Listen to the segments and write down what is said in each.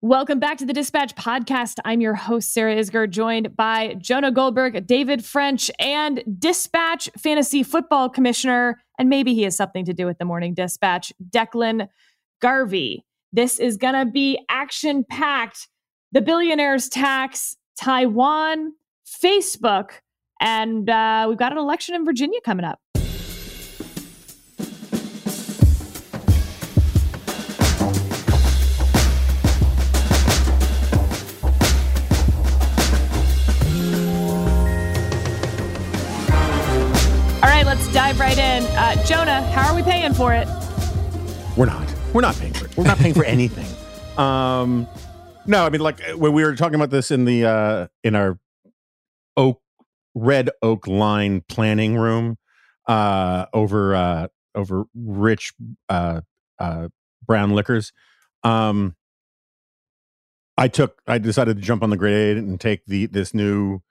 Welcome back to the Dispatch Podcast. I'm your host, Sarah Isgur, joined by Jonah Goldberg, David French, and Dispatch Fantasy Football Commissioner, and maybe he has something to do with the Morning Dispatch, Declan Garvey. This is going to be action packed. The billionaire's tax, Taiwan, Facebook, and uh, we've got an election in Virginia coming up. Uh, how are we paying for it? We're not. We're not paying for it. We're not paying for anything. Um, no, I mean, like when we were talking about this in the uh, in our oak red oak line planning room uh, over uh, over rich uh, uh, brown liquors. Um, I took. I decided to jump on the grade and take the this new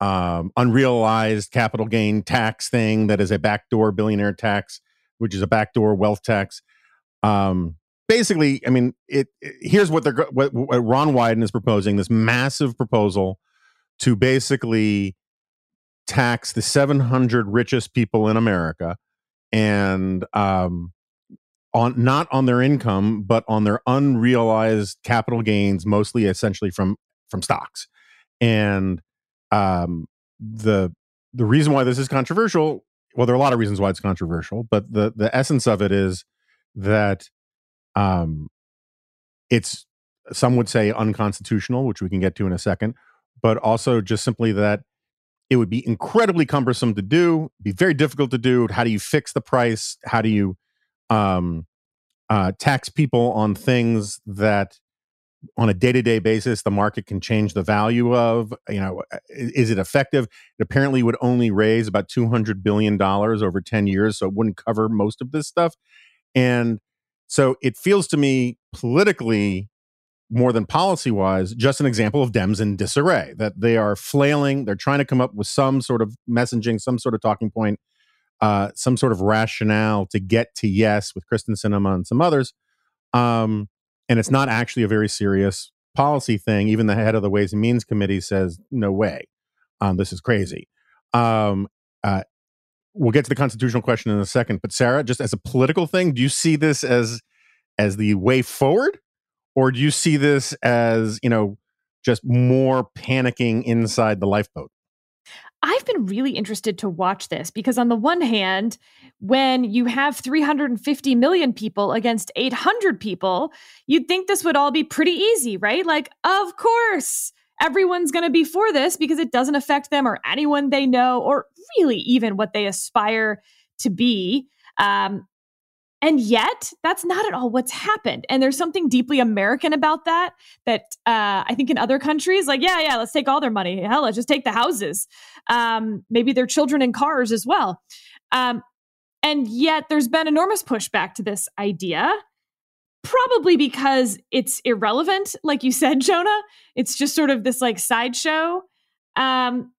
um, unrealized capital gain tax thing that is a backdoor billionaire tax, which is a backdoor wealth tax. Um, basically, I mean, it, it, here's what they're what, what Ron Wyden is proposing: this massive proposal to basically tax the 700 richest people in America, and um, on not on their income, but on their unrealized capital gains, mostly essentially from from stocks, and um, the the reason why this is controversial, well, there are a lot of reasons why it's controversial, but the the essence of it is that um, it's some would say unconstitutional, which we can get to in a second, but also just simply that it would be incredibly cumbersome to do, be very difficult to do. How do you fix the price? How do you um, uh, tax people on things that on a day-to-day basis the market can change the value of you know uh, is it effective? It apparently would only raise about 200 billion dollars over 10 years so it wouldn't cover most of this stuff. And so it feels to me politically more than policy wise just an example of dems in disarray that they are flailing they're trying to come up with some sort of messaging some sort of talking point uh, some sort of rationale to get to yes with Kyrsten Sinema and some others. Um, and it's not actually a very serious policy thing. Even the head of the Ways and Means Committee says, "No way, um, this is crazy." Um, uh, we'll get to the constitutional question in a second, but Sarah, just as a political thing, do you see this as as the way forward, or do you see this as you know just more panicking inside the lifeboat? I've been really interested to watch this because, on the one hand, when you have 350 million people against 800 people, you'd think this would all be pretty easy, right? Like, of course, everyone's going to be for this because it doesn't affect them or anyone they know or really even what they aspire to be. Um, and yet, that's not at all what's happened. And there's something deeply American about that. That uh, I think in other countries, like, yeah, yeah, let's take all their money. Hell, let's just take the houses. Um, maybe their children and cars as well. Um, and yet, there's been enormous pushback to this idea, probably because it's irrelevant. Like you said, Jonah, it's just sort of this like sideshow. Um,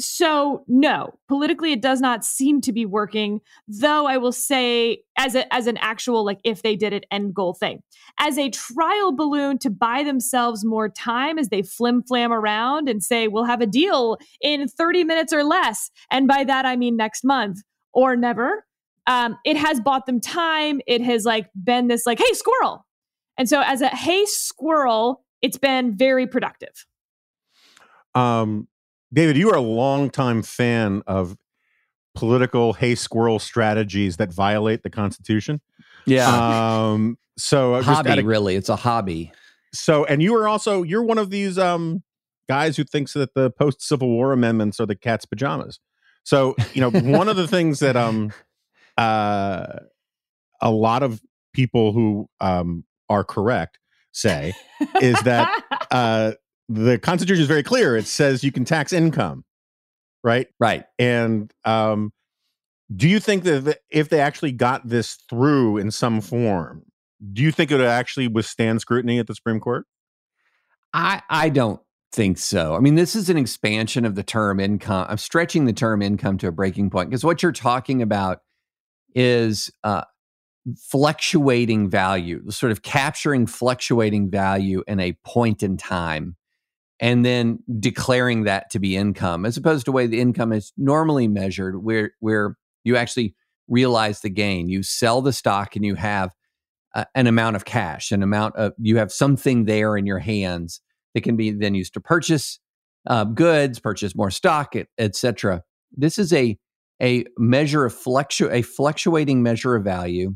so no, politically it does not seem to be working, though I will say as a, as an actual like if they did it end goal thing. As a trial balloon to buy themselves more time as they flim flam around and say we'll have a deal in 30 minutes or less. And by that I mean next month or never. Um, it has bought them time. It has like been this like, hey, squirrel. And so as a hey squirrel, it's been very productive. Um David, you are a longtime fan of political hay squirrel strategies that violate the Constitution. Yeah. Um, so hobby, a, really, it's a hobby. So, and you are also you're one of these um, guys who thinks that the post Civil War amendments are the cat's pajamas. So, you know, one of the things that um, uh, a lot of people who um, are correct say is that uh, the Constitution is very clear. It says you can tax income, right? Right. And um, do you think that if they actually got this through in some form, do you think it would actually withstand scrutiny at the Supreme Court? I I don't think so. I mean, this is an expansion of the term income. I'm stretching the term income to a breaking point because what you're talking about is uh, fluctuating value, sort of capturing fluctuating value in a point in time and then declaring that to be income as opposed to the way the income is normally measured where where you actually realize the gain. You sell the stock and you have an amount of cash an amount of you have something there in your hands that can be then used to purchase uh, goods purchase more stock etc this is a a measure of fluctu- a fluctuating measure of value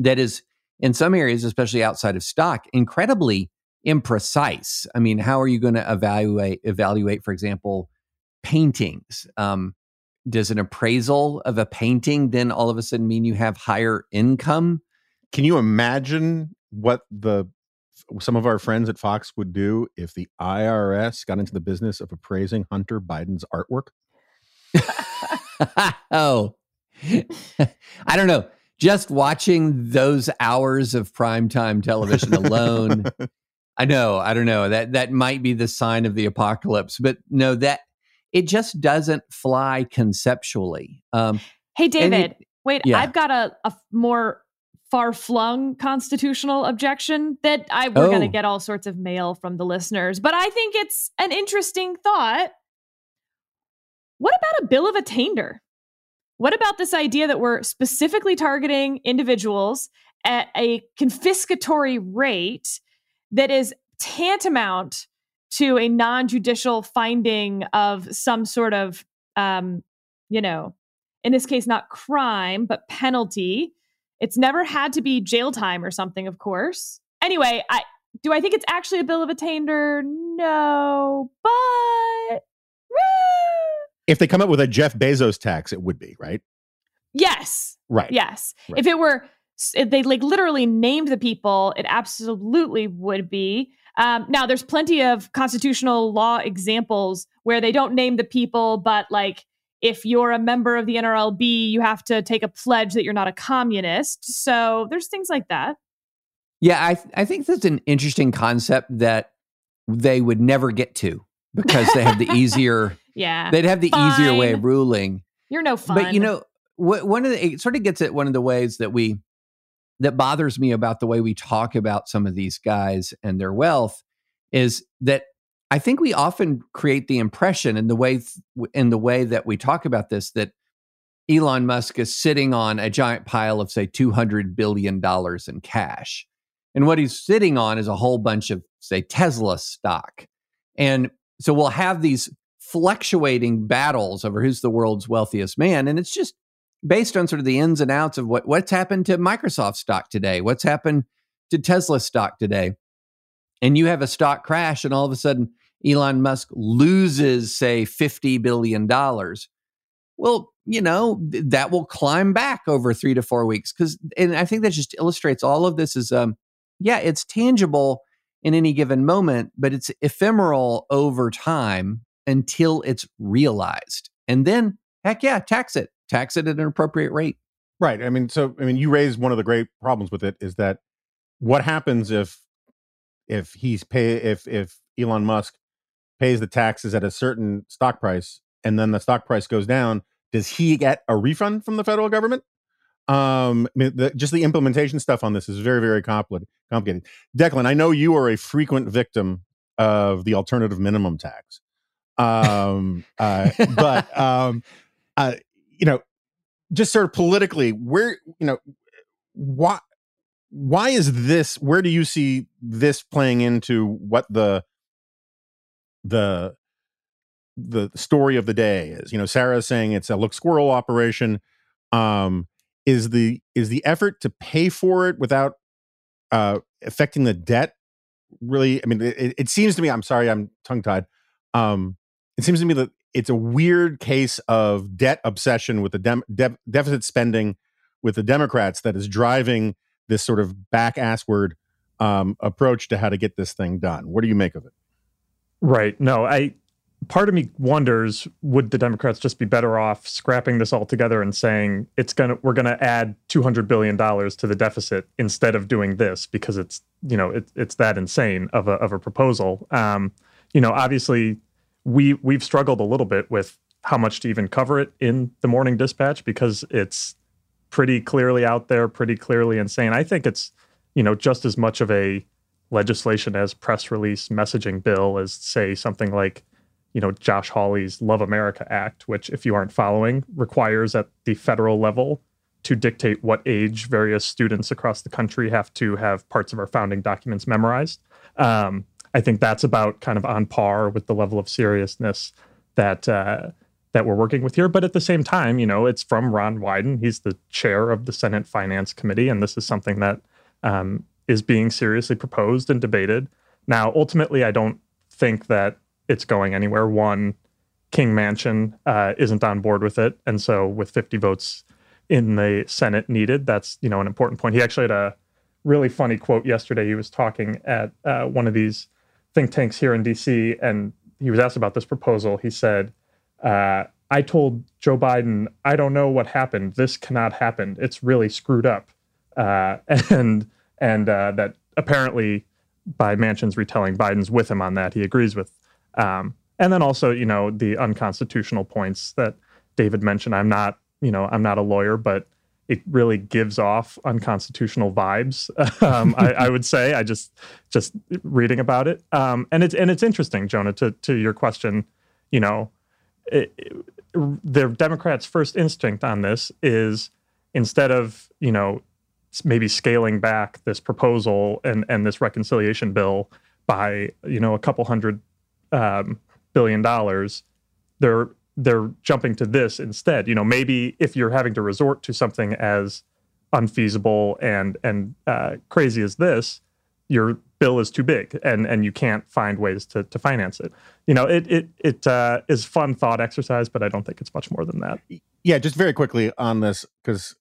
that is in some areas especially outside of stock incredibly imprecise. I mean, how are you going to evaluate evaluate, for example, paintings? Um, does an appraisal of a painting then all of a sudden mean you have higher income? Can you imagine what the some of our friends at Fox would do if the IRS got into the business of appraising Hunter Biden's artwork? oh, I don't know. Just watching those hours of primetime television alone I know, I don't know. That that might be the sign of the apocalypse, but no, that it just doesn't fly conceptually. Um, hey, David, it, wait, yeah. I've got a, a more far flung constitutional objection that I we're oh. going to get all sorts of mail from the listeners, but I think it's an interesting thought. What about a bill of attainder? What about this idea that we're specifically targeting individuals at a confiscatory rate? That is tantamount to a non-judicial finding of some sort of um, you know in this case not crime but penalty. It's never had to be jail time or something of course. Anyway i do i think it's actually a bill of attainder? No but if they come up with a jeff bezos tax it would be right? Yes. Right. Yes. Right. if it were if they like literally named the people, it absolutely would be. Um, now, there's plenty of constitutional law examples where they don't name the people, but like if you're a member of the NRLB, you have to take a pledge that you're not a communist. So there's things like that. Yeah, I th- I think that's an interesting concept that they would never get to because they have the easier. yeah, they'd have the fine. easier way of ruling. You're no fun. But you know, wh- one of the it sort of gets at one of the ways that we that bothers me about the way we talk about some of these guys and their wealth is that I think we often create the impression in the way in the way that we talk about this that Elon Musk is sitting on a giant pile of say 200 billion dollars in cash. And what he's sitting on is a whole bunch of say Tesla stock. And so we'll have these fluctuating battles over who's the world's wealthiest man and it's just based on sort of the ins and outs of what what's happened to Microsoft stock today, what's happened to Tesla stock today. And you have a stock crash and all of a sudden Elon Musk loses say 50 billion dollars. Well, you know, that will climb back over 3 to 4 weeks cuz and I think that just illustrates all of this is um yeah, it's tangible in any given moment, but it's ephemeral over time until it's realized. And then heck yeah, tax it tax it at an appropriate rate. Right. I mean, so I mean, you raised one of the great problems with it is that what happens if if he's pay if if Elon Musk pays the taxes at a certain stock price and then the stock price goes down, does he get a refund from the federal government? Um, I mean, the, just the implementation stuff on this is very, very complicated. Complicated. Declan, I know you are a frequent victim of the alternative minimum tax. Um, uh, but um, uh, you know, just sort of politically, where you know, why why is this? Where do you see this playing into what the the the story of the day is? You know, Sarah's saying it's a look squirrel operation. Um, is the is the effort to pay for it without uh, affecting the debt really? I mean, it, it seems to me. I'm sorry, I'm tongue tied. Um, it seems to me that it's a weird case of debt obsession with the de- deficit spending with the Democrats that is driving this sort of back assward um, approach to how to get this thing done. What do you make of it? Right. No, I part of me wonders would the Democrats just be better off scrapping this all together and saying it's gonna we're gonna add two hundred billion dollars to the deficit instead of doing this because it's you know it, it's that insane of a of a proposal. Um, you know, obviously we we've struggled a little bit with how much to even cover it in the morning dispatch because it's pretty clearly out there, pretty clearly insane. I think it's, you know, just as much of a legislation as press release messaging bill as say something like, you know, Josh Hawley's Love America Act, which if you aren't following, requires at the federal level to dictate what age various students across the country have to have parts of our founding documents memorized. Um, I think that's about kind of on par with the level of seriousness that uh, that we're working with here. But at the same time, you know, it's from Ron Wyden. He's the chair of the Senate Finance Committee, and this is something that um, is being seriously proposed and debated. Now, ultimately, I don't think that it's going anywhere. One, King Manchin uh, isn't on board with it, and so with 50 votes in the Senate needed, that's you know an important point. He actually had a really funny quote yesterday. He was talking at uh, one of these think tanks here in DC, and he was asked about this proposal. He said, uh, I told Joe Biden, I don't know what happened. This cannot happen. It's really screwed up. Uh, and and uh, that apparently, by Manchin's retelling, Biden's with him on that. He agrees with. Um, and then also, you know, the unconstitutional points that David mentioned. I'm not, you know, I'm not a lawyer, but it really gives off unconstitutional vibes. Um, I, I, would say I just just reading about it, um, and it's and it's interesting, Jonah. To to your question, you know, the Democrats' first instinct on this is instead of you know maybe scaling back this proposal and and this reconciliation bill by you know a couple hundred um, billion dollars, they're they're jumping to this instead. You know, maybe if you're having to resort to something as unfeasible and and uh, crazy as this, your bill is too big and and you can't find ways to to finance it. You know, it it it uh, is fun thought exercise, but I don't think it's much more than that. Yeah, just very quickly on this because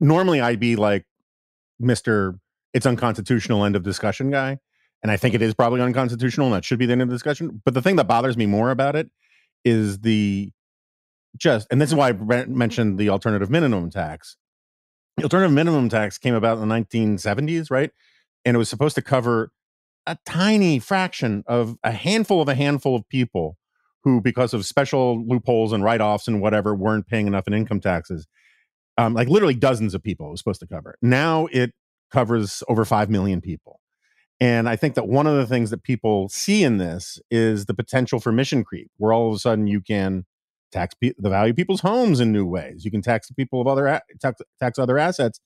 normally I'd be like Mister, it's unconstitutional end of discussion guy, and I think it is probably unconstitutional and that should be the end of the discussion. But the thing that bothers me more about it is the just, and this is why I mentioned the alternative minimum tax. The alternative minimum tax came about in the 1970s, right? And it was supposed to cover a tiny fraction of a handful of a handful of people who, because of special loopholes and write offs and whatever, weren't paying enough in income taxes. Um, like literally dozens of people it was supposed to cover. Now it covers over 5 million people. And I think that one of the things that people see in this is the potential for mission creep, where all of a sudden you can tax pe- the value of people's homes in new ways. You can tax people of other a- tax, tax other assets,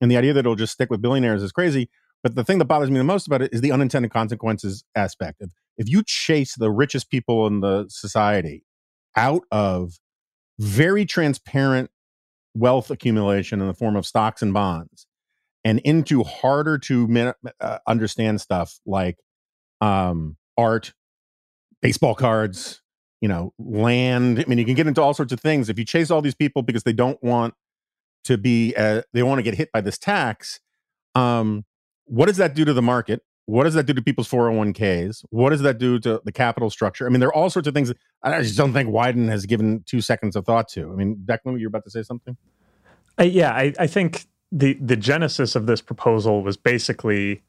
and the idea that it'll just stick with billionaires is crazy. But the thing that bothers me the most about it is the unintended consequences aspect. If, if you chase the richest people in the society out of very transparent wealth accumulation in the form of stocks and bonds, and into harder to uh, understand stuff like um, art, baseball cards, you know, land. I mean, you can get into all sorts of things if you chase all these people because they don't want to be, uh, they want to get hit by this tax. Um, what does that do to the market? What does that do to people's 401ks? What does that do to the capital structure? I mean, there are all sorts of things I just don't think Wyden has given two seconds of thought to. I mean, Declan, you're about to say something? Uh, yeah, I, I think the the genesis of this proposal was basically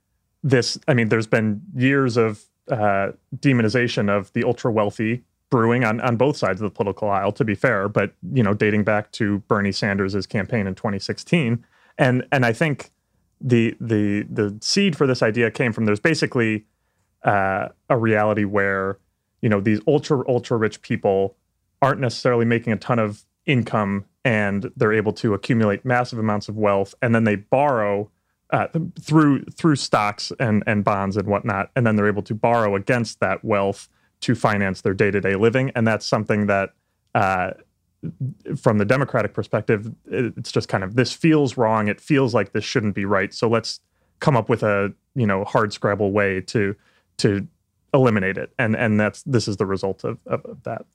this. I mean, there's been years of uh, demonization of the ultra wealthy brewing on, on both sides of the political aisle, to be fair, but you know, dating back to Bernie Sanders' campaign in 2016. And and I think the the the seed for this idea came from there's basically uh, a reality where you know these ultra ultra rich people aren't necessarily making a ton of income and they're able to accumulate massive amounts of wealth and then they borrow uh, through through stocks and and bonds and whatnot and then they're able to borrow against that wealth to finance their day-to-day living and that's something that uh, from the democratic perspective it's just kind of this feels wrong. It feels like this shouldn't be right. So let's come up with a you know hard scrabble way to to eliminate it. And and that's this is the result of, of, of that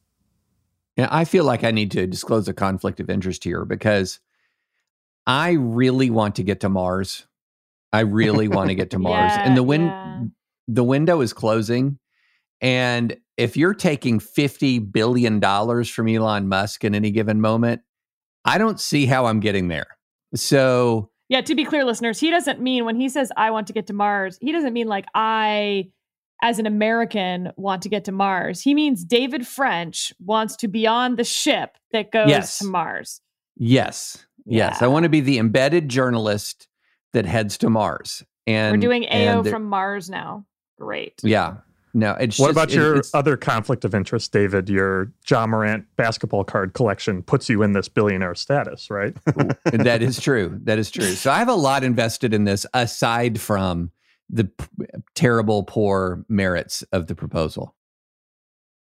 yeah, I feel like I need to disclose a conflict of interest here because I really want to get to Mars. I really want to get to Mars. yeah, and the win yeah. the window is closing. And if you're taking 50 billion dollars from Elon Musk in any given moment, I don't see how I'm getting there. So, Yeah, to be clear, listeners, he doesn't mean when he says I want to get to Mars, he doesn't mean like I, as an American, want to get to Mars. He means David French wants to be on the ship that goes Yes. to Mars. yes. Yes, I want to be the embedded journalist that heads to Mars. And we're doing AO from Mars now. Great. Yeah. No, it's what just- about it- your it's- other conflict of interest, David? Your Ja Morant basketball card collection puts you in this billionaire status, right? that is true. That is true. So I have a lot invested in this aside from the p- terrible, poor merits of the proposal.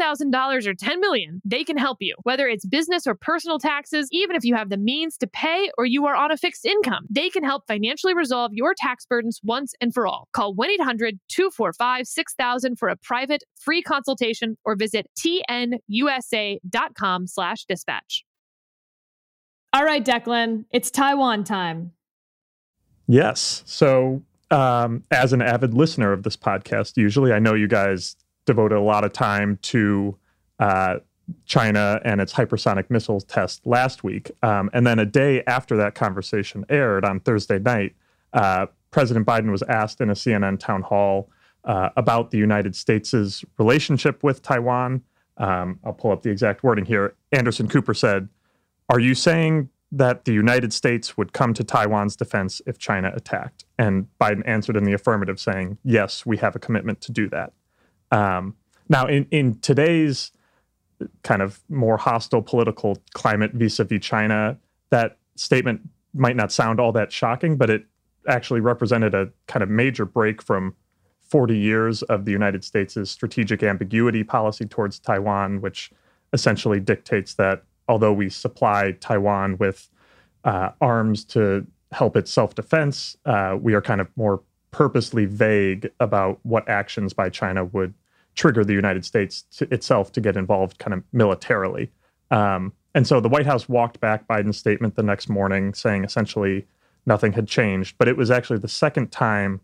$10,000 or 10 million, they can help you. Whether it's business or personal taxes, even if you have the means to pay or you are on a fixed income, they can help financially resolve your tax burdens once and for all. Call 1 800 245 6000 for a private free consultation or visit tnusa.com slash dispatch. All right, Declan, it's Taiwan time. Yes. So, um, as an avid listener of this podcast, usually I know you guys devoted a lot of time to uh, China and its hypersonic missiles test last week. Um, and then a day after that conversation aired on Thursday night, uh, President Biden was asked in a CNN town hall uh, about the United States' relationship with Taiwan. Um, I'll pull up the exact wording here. Anderson Cooper said, Are you saying that the United States would come to Taiwan's defense if China attacked? And Biden answered in the affirmative, saying, Yes, we have a commitment to do that. Um, now, in, in today's kind of more hostile political climate vis a vis China, that statement might not sound all that shocking, but it actually represented a kind of major break from 40 years of the United States' strategic ambiguity policy towards Taiwan, which essentially dictates that although we supply Taiwan with uh, arms to help its self defense, uh, we are kind of more purposely vague about what actions by China would trigger the United States to itself to get involved kind of militarily. Um, and so the White House walked back Biden's statement the next morning, saying essentially nothing had changed. But it was actually the second time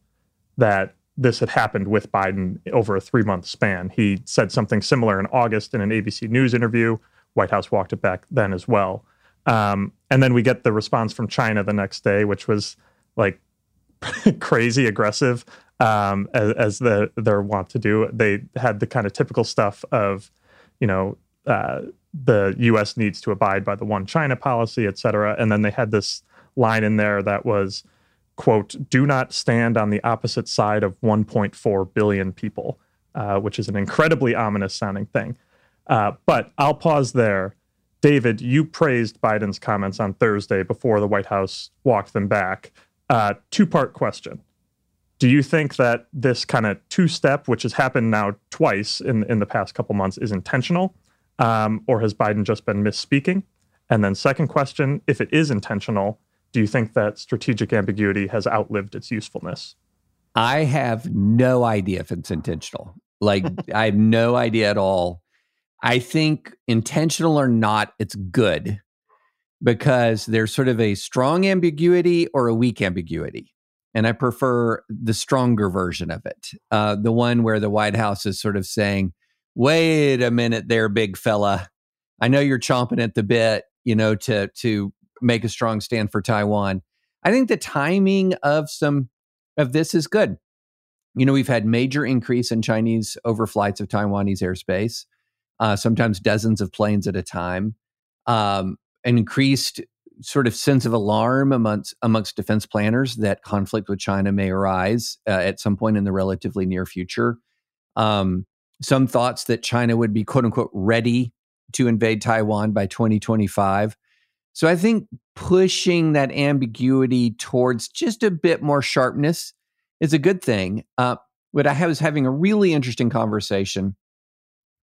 that this had happened with Biden over a three month span. He said something similar in August in an ABC News interview. White House walked it back then as well. Um, and then we get the response from China the next day, which was like crazy aggressive um, as, as the, they're wont to do. They had the kind of typical stuff of, you know, uh, the U.S. needs to abide by the one China policy, et cetera. And then they had this line in there that was, quote, do not stand on the opposite side of 1.4 billion people, uh, which is an incredibly ominous sounding thing. Uh, but I'll pause there. David, you praised Biden's comments on Thursday before the White House walked them back. Uh, two part question. Do you think that this kind of two step, which has happened now twice in, in the past couple months, is intentional? Um, or has Biden just been misspeaking? And then, second question if it is intentional, do you think that strategic ambiguity has outlived its usefulness? I have no idea if it's intentional. Like, I have no idea at all. I think intentional or not, it's good because there's sort of a strong ambiguity or a weak ambiguity. And I prefer the stronger version of it, uh, the one where the White House is sort of saying, wait a minute there, big fella. I know you're chomping at the bit, you know, to to make a strong stand for Taiwan. I think the timing of some of this is good. You know, we've had major increase in Chinese overflights of Taiwanese airspace, uh, sometimes dozens of planes at a time, um, an increased sort of sense of alarm amongst amongst defense planners that conflict with China may arise uh, at some point in the relatively near future. Um, some thoughts that China would be quote unquote ready to invade Taiwan by 2025. So I think pushing that ambiguity towards just a bit more sharpness is a good thing. Uh, but I was having a really interesting conversation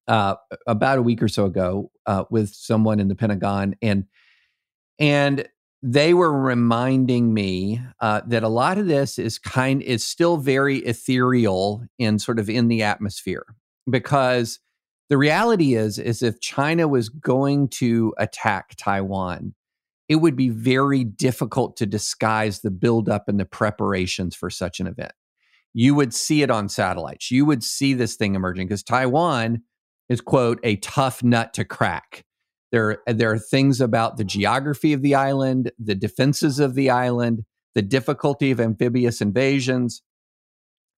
uh, about a week or so ago uh, with someone in the Pentagon, and and they were reminding me uh, that a lot of this is kind is still very ethereal and sort of in the atmosphere because the reality is is if China was going to attack Taiwan, it would be very difficult to disguise the buildup and the preparations for such an event. You would see it on satellites. You would see this thing emerging because Taiwan is, quote, a tough nut to crack. There, there are things about the geography of the island, the defenses of the island, the difficulty of amphibious invasions,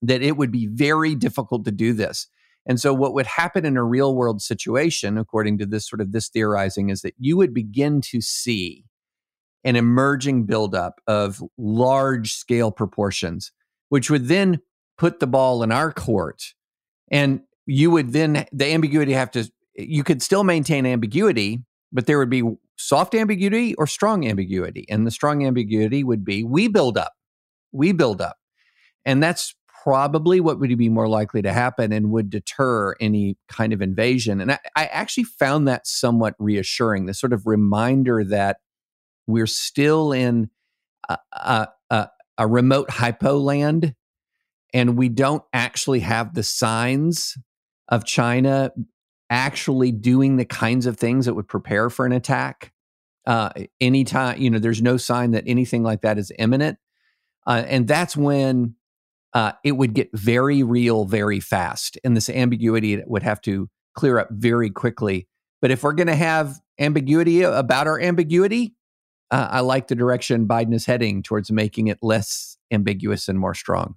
that it would be very difficult to do this. And so, what would happen in a real world situation, according to this sort of this theorizing, is that you would begin to see an emerging buildup of large scale proportions, which would then put the ball in our court. And you would then, the ambiguity have to, you could still maintain ambiguity, but there would be soft ambiguity or strong ambiguity. And the strong ambiguity would be we build up, we build up. And that's probably what would be more likely to happen and would deter any kind of invasion. And I, I actually found that somewhat reassuring, the sort of reminder that we're still in a, a, a, a remote hypo land and we don't actually have the signs of China actually doing the kinds of things that would prepare for an attack. Uh, anytime, you know, there's no sign that anything like that is imminent. Uh, and that's when uh, it would get very real very fast. And this ambiguity would have to clear up very quickly. But if we're going to have ambiguity about our ambiguity, uh, I like the direction Biden is heading towards making it less ambiguous and more strong.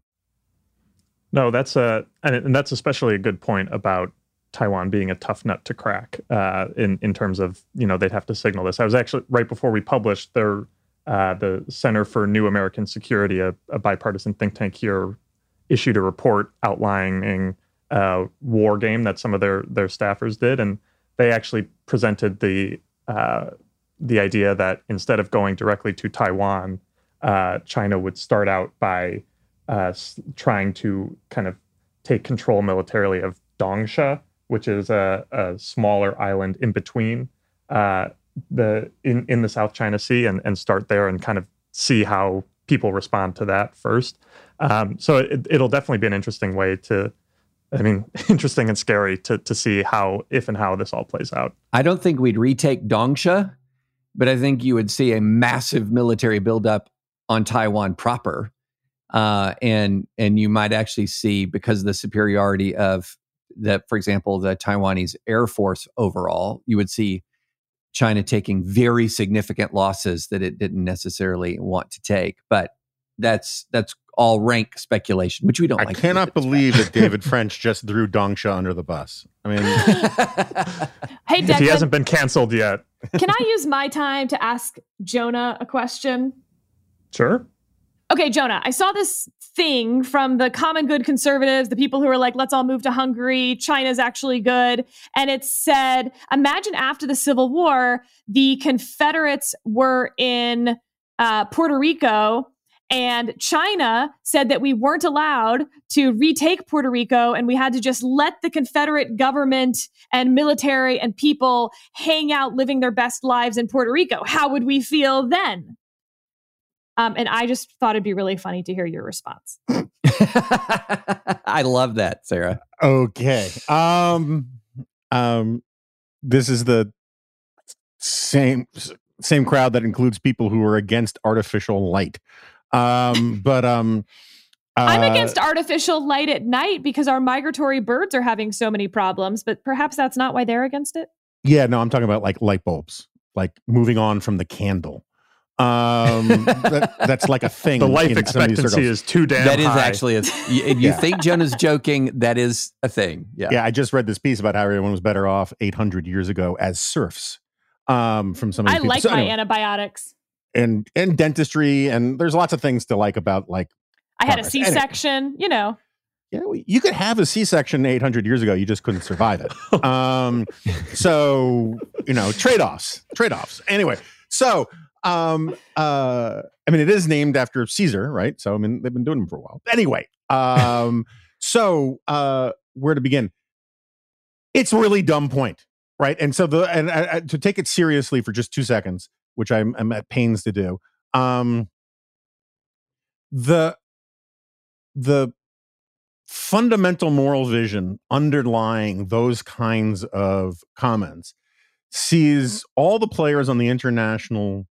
No, that's a and, and that's especially a good point about Taiwan being a tough nut to crack uh, in in terms of you know they'd have to signal this. I was actually right before we published their uh, the Center for New American Security, a, a, bipartisan think tank here, issued a report outlining a war game that some of their their staffers did, and they actually presented the uh, the idea that instead of going directly to Taiwan, uh, China would start out by uh, trying to kind of take control militarily of Dongsha, which is a, a smaller island in between uh, the in, in the South China Sea, and, and start there and kind of see how people respond to that first. Um, so it, it'll definitely be an interesting way to I mean, interesting and scary to to see how, if and how this all plays out. I don't think we'd retake Dongsha, but I think you would see a massive military buildup on Taiwan proper, uh, and and you might actually see because of the superiority of the, for example, the Taiwanese Air Force overall, you would see China taking very significant losses that it didn't necessarily want to take. But that's that's all rank speculation, which we don't. I like cannot believe that David French just threw Dongsha under the bus. I mean, hey, Declan, he hasn't been canceled yet. can I use my time to ask Jonah a question? Sure. Okay, Jonah, I saw this thing from the common good conservatives, the people who are like, let's all move to Hungary. China's actually good. And it said, imagine after the Civil War, the Confederates were in uh, Puerto Rico and China said that we weren't allowed to retake Puerto Rico and we had to just let the Confederate government and military and people hang out living their best lives in Puerto Rico. How would we feel then? Um, and I just thought it'd be really funny to hear your response. I love that, Sarah. Okay. Um, um, this is the same same crowd that includes people who are against artificial light. Um, but um, uh, I'm against artificial light at night because our migratory birds are having so many problems. But perhaps that's not why they're against it. Yeah, no, I'm talking about like light bulbs, like moving on from the candle. Um, that, that's like a thing. The life expectancy is too damn. That is high. actually a. You, you yeah. think Jonah's joking? That is a thing. Yeah. Yeah. I just read this piece about how everyone was better off 800 years ago as serfs. Um, from some. Of I people. like so my anyway. antibiotics and and dentistry and there's lots of things to like about like I had a C section, anyway. you know. Yeah, you could have a C section 800 years ago. You just couldn't survive it. um, so you know, trade offs, trade offs. Anyway, so um, uh, I mean, it is named after Caesar, right? So I mean, they've been doing them for a while. Anyway, um, so uh, where to begin? It's a really dumb point, right? And so the and uh, to take it seriously for just two seconds, which I'm, I'm at pains to do. Um, the the fundamental moral vision underlying those kinds of comments sees all the players on the international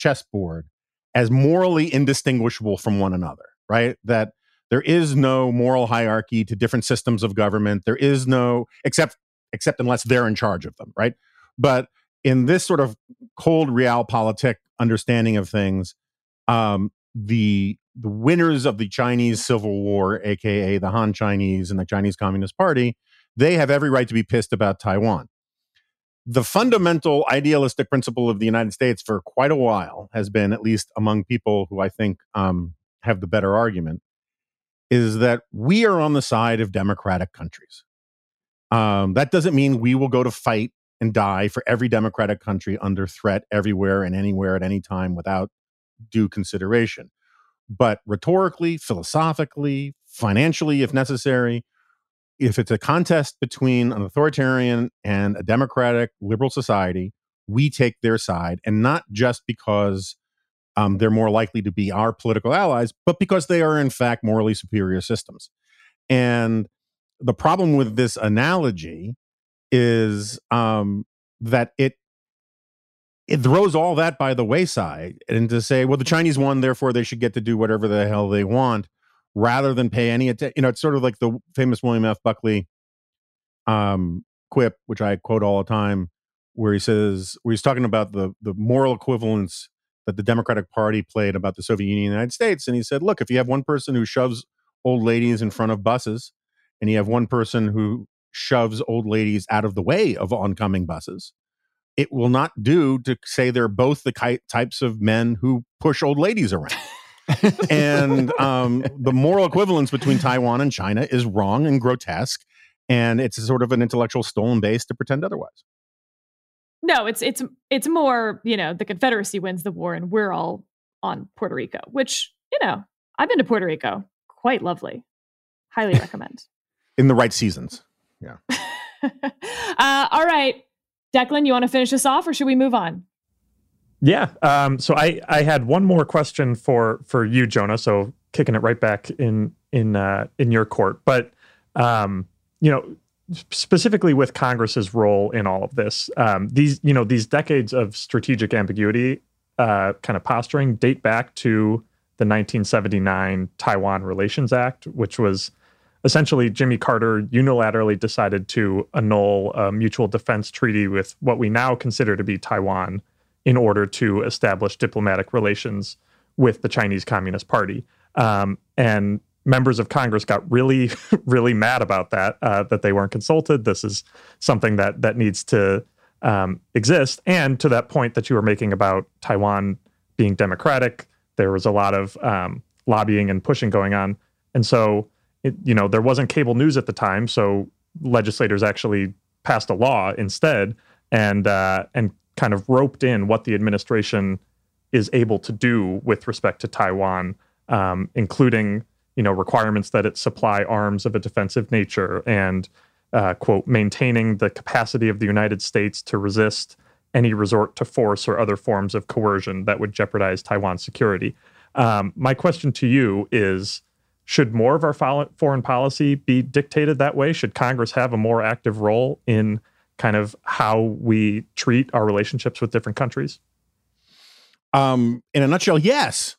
chessboard as morally indistinguishable from one another, right? That there is no moral hierarchy to different systems of government. There is no except except unless they're in charge of them, right? But in this sort of cold realpolitik understanding of things, um, the the winners of the Chinese Civil War, aka the Han Chinese and the Chinese Communist Party, they have every right to be pissed about Taiwan. The fundamental idealistic principle of the United States for quite a while has been, at least among people who I think um, have the better argument, is that we are on the side of democratic countries. Um, that doesn't mean we will go to fight and die for every democratic country under threat everywhere and anywhere at any time without due consideration. But rhetorically, philosophically, financially, if necessary, if it's a contest between an authoritarian and a democratic liberal society, we take their side, and not just because um, they're more likely to be our political allies, but because they are, in fact, morally superior systems. And the problem with this analogy is um, that it it throws all that by the wayside and to say, well, the Chinese won, therefore they should get to do whatever the hell they want, rather than pay any attention. You know, it's sort of like the famous William F. Buckley um, quip, which I quote all the time, where he says, where he's talking about the the moral equivalence that the Democratic Party played about the Soviet Union and the United States. And he said, look, if you have one person who shoves old ladies in front of buses, and you have one person who shoves old ladies out of the way of oncoming buses, it will not do to say they're both the types of men who push old ladies around. and um, the moral equivalence between Taiwan and China is wrong and grotesque, and it's sort of an intellectual stolen base to pretend otherwise. No, it's it's it's more you know the Confederacy wins the war and we're all on Puerto Rico, which you know I've been to Puerto Rico, quite lovely, highly recommend. In the right seasons, yeah. uh, all right, Declan, you want to finish this off, or should we move on? Yeah. Um, so I I had one more question for for you, Jonah. So kicking it right back in in uh, in your court, but um, you know specifically with Congress's role in all of this, um, these you know these decades of strategic ambiguity, uh, kind of posturing, date back to the 1979 Taiwan Relations Act, which was essentially Jimmy Carter unilaterally decided to annul a mutual defense treaty with what we now consider to be Taiwan in order to establish diplomatic relations with the Chinese Communist Party. Um, and members of Congress got really, really mad about that, uh, that they weren't consulted. This is something that that needs to um, exist. And to that point that you were making about Taiwan being democratic, there was a lot of um, lobbying and pushing going on. And so it, you know, there wasn't cable news at the time, so legislators actually passed a law instead and uh, and kind of roped in what the administration is able to do with respect to Taiwan, um, including you know requirements that it supply arms of a defensive nature and uh, quote maintaining the capacity of the United States to resist any resort to force or other forms of coercion that would jeopardize Taiwan's security. Um, my question to you is should more of our foreign policy be dictated that way? Should Congress have a more active role in kind of how we treat our relationships with different countries? Um, in a nutshell, yes,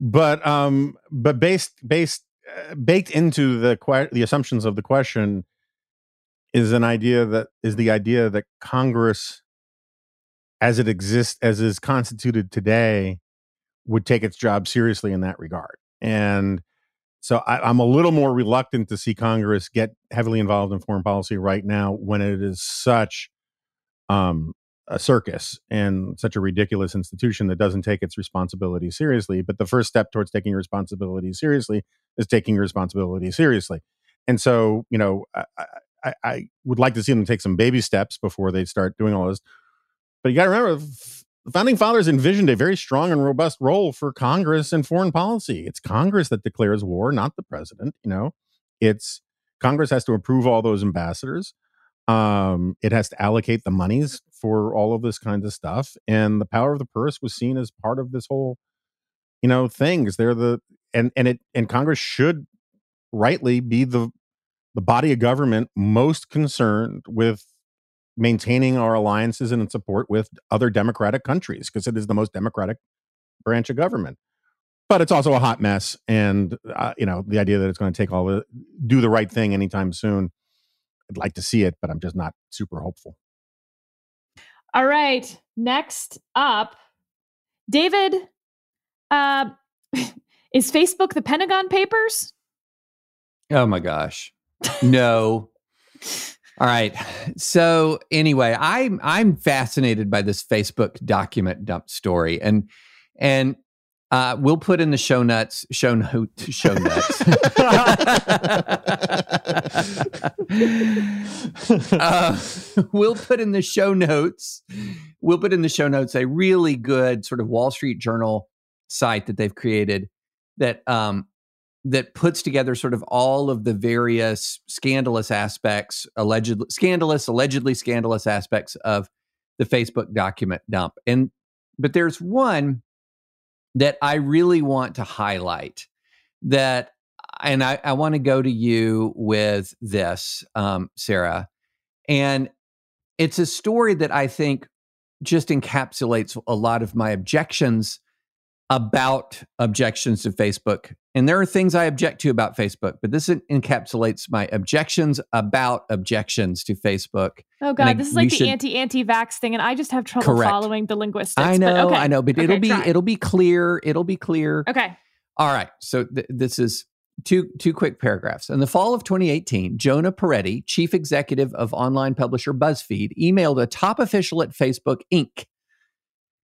but um, but based based uh, baked into the que- the assumptions of the question is an idea that is the idea that Congress, as it exists, as is constituted today, would take its job seriously in that regard, and so I, am a little more reluctant to see Congress get heavily involved in foreign policy right now when it is such um, a circus and such a ridiculous institution that doesn't take its responsibility seriously. But the first step towards taking responsibility seriously is taking responsibility seriously. And so, you know, I, I, I would like to see them take some baby steps before they start doing all this. But you got to remember, the founding fathers envisioned a very strong and robust role for Congress in foreign policy. It's Congress that declares war, not the president. You know, it's Congress has to approve all those ambassadors. Um, it has to allocate the monies for all of this kind of stuff, and the power of the purse was seen as part of this whole, you know, thing. Because they're the and and it and Congress should rightly be the the body of government most concerned with maintaining our alliances and support with other democratic countries because it is the most democratic branch of government. But it's also a hot mess, and uh, you know the idea that it's going to take all the do the right thing anytime soon. I'd like to see it, but I'm just not super hopeful. All right, next up, David. Uh, is Facebook the Pentagon Papers? Oh my gosh, no. All right. So anyway, I'm I'm fascinated by this Facebook document dump story, and and uh, we'll put in the show notes, show note, show notes. uh, we'll put in the show notes. We'll put in the show notes a really good sort of Wall Street Journal site that they've created that um, that puts together sort of all of the various scandalous aspects, allegedly scandalous, allegedly scandalous aspects of the Facebook document dump. And but there's one that I really want to highlight that, and I, I want to go to you with this, um, Sarah. And it's a story that I think just encapsulates a lot of my objections about objections to Facebook. And there are things I object to about Facebook, but this encapsulates my objections about objections to Facebook. Oh God, I, this is like the should, anti-anti-vax thing, and I just have trouble correct. following the linguistics. I know, okay. I know, but okay, it'll be try. it'll be clear. It'll be clear. Okay. All right. So th- this is two two quick paragraphs. In the fall of 2018, Jonah Peretti, chief executive of online publisher BuzzFeed, emailed a top official at Facebook Inc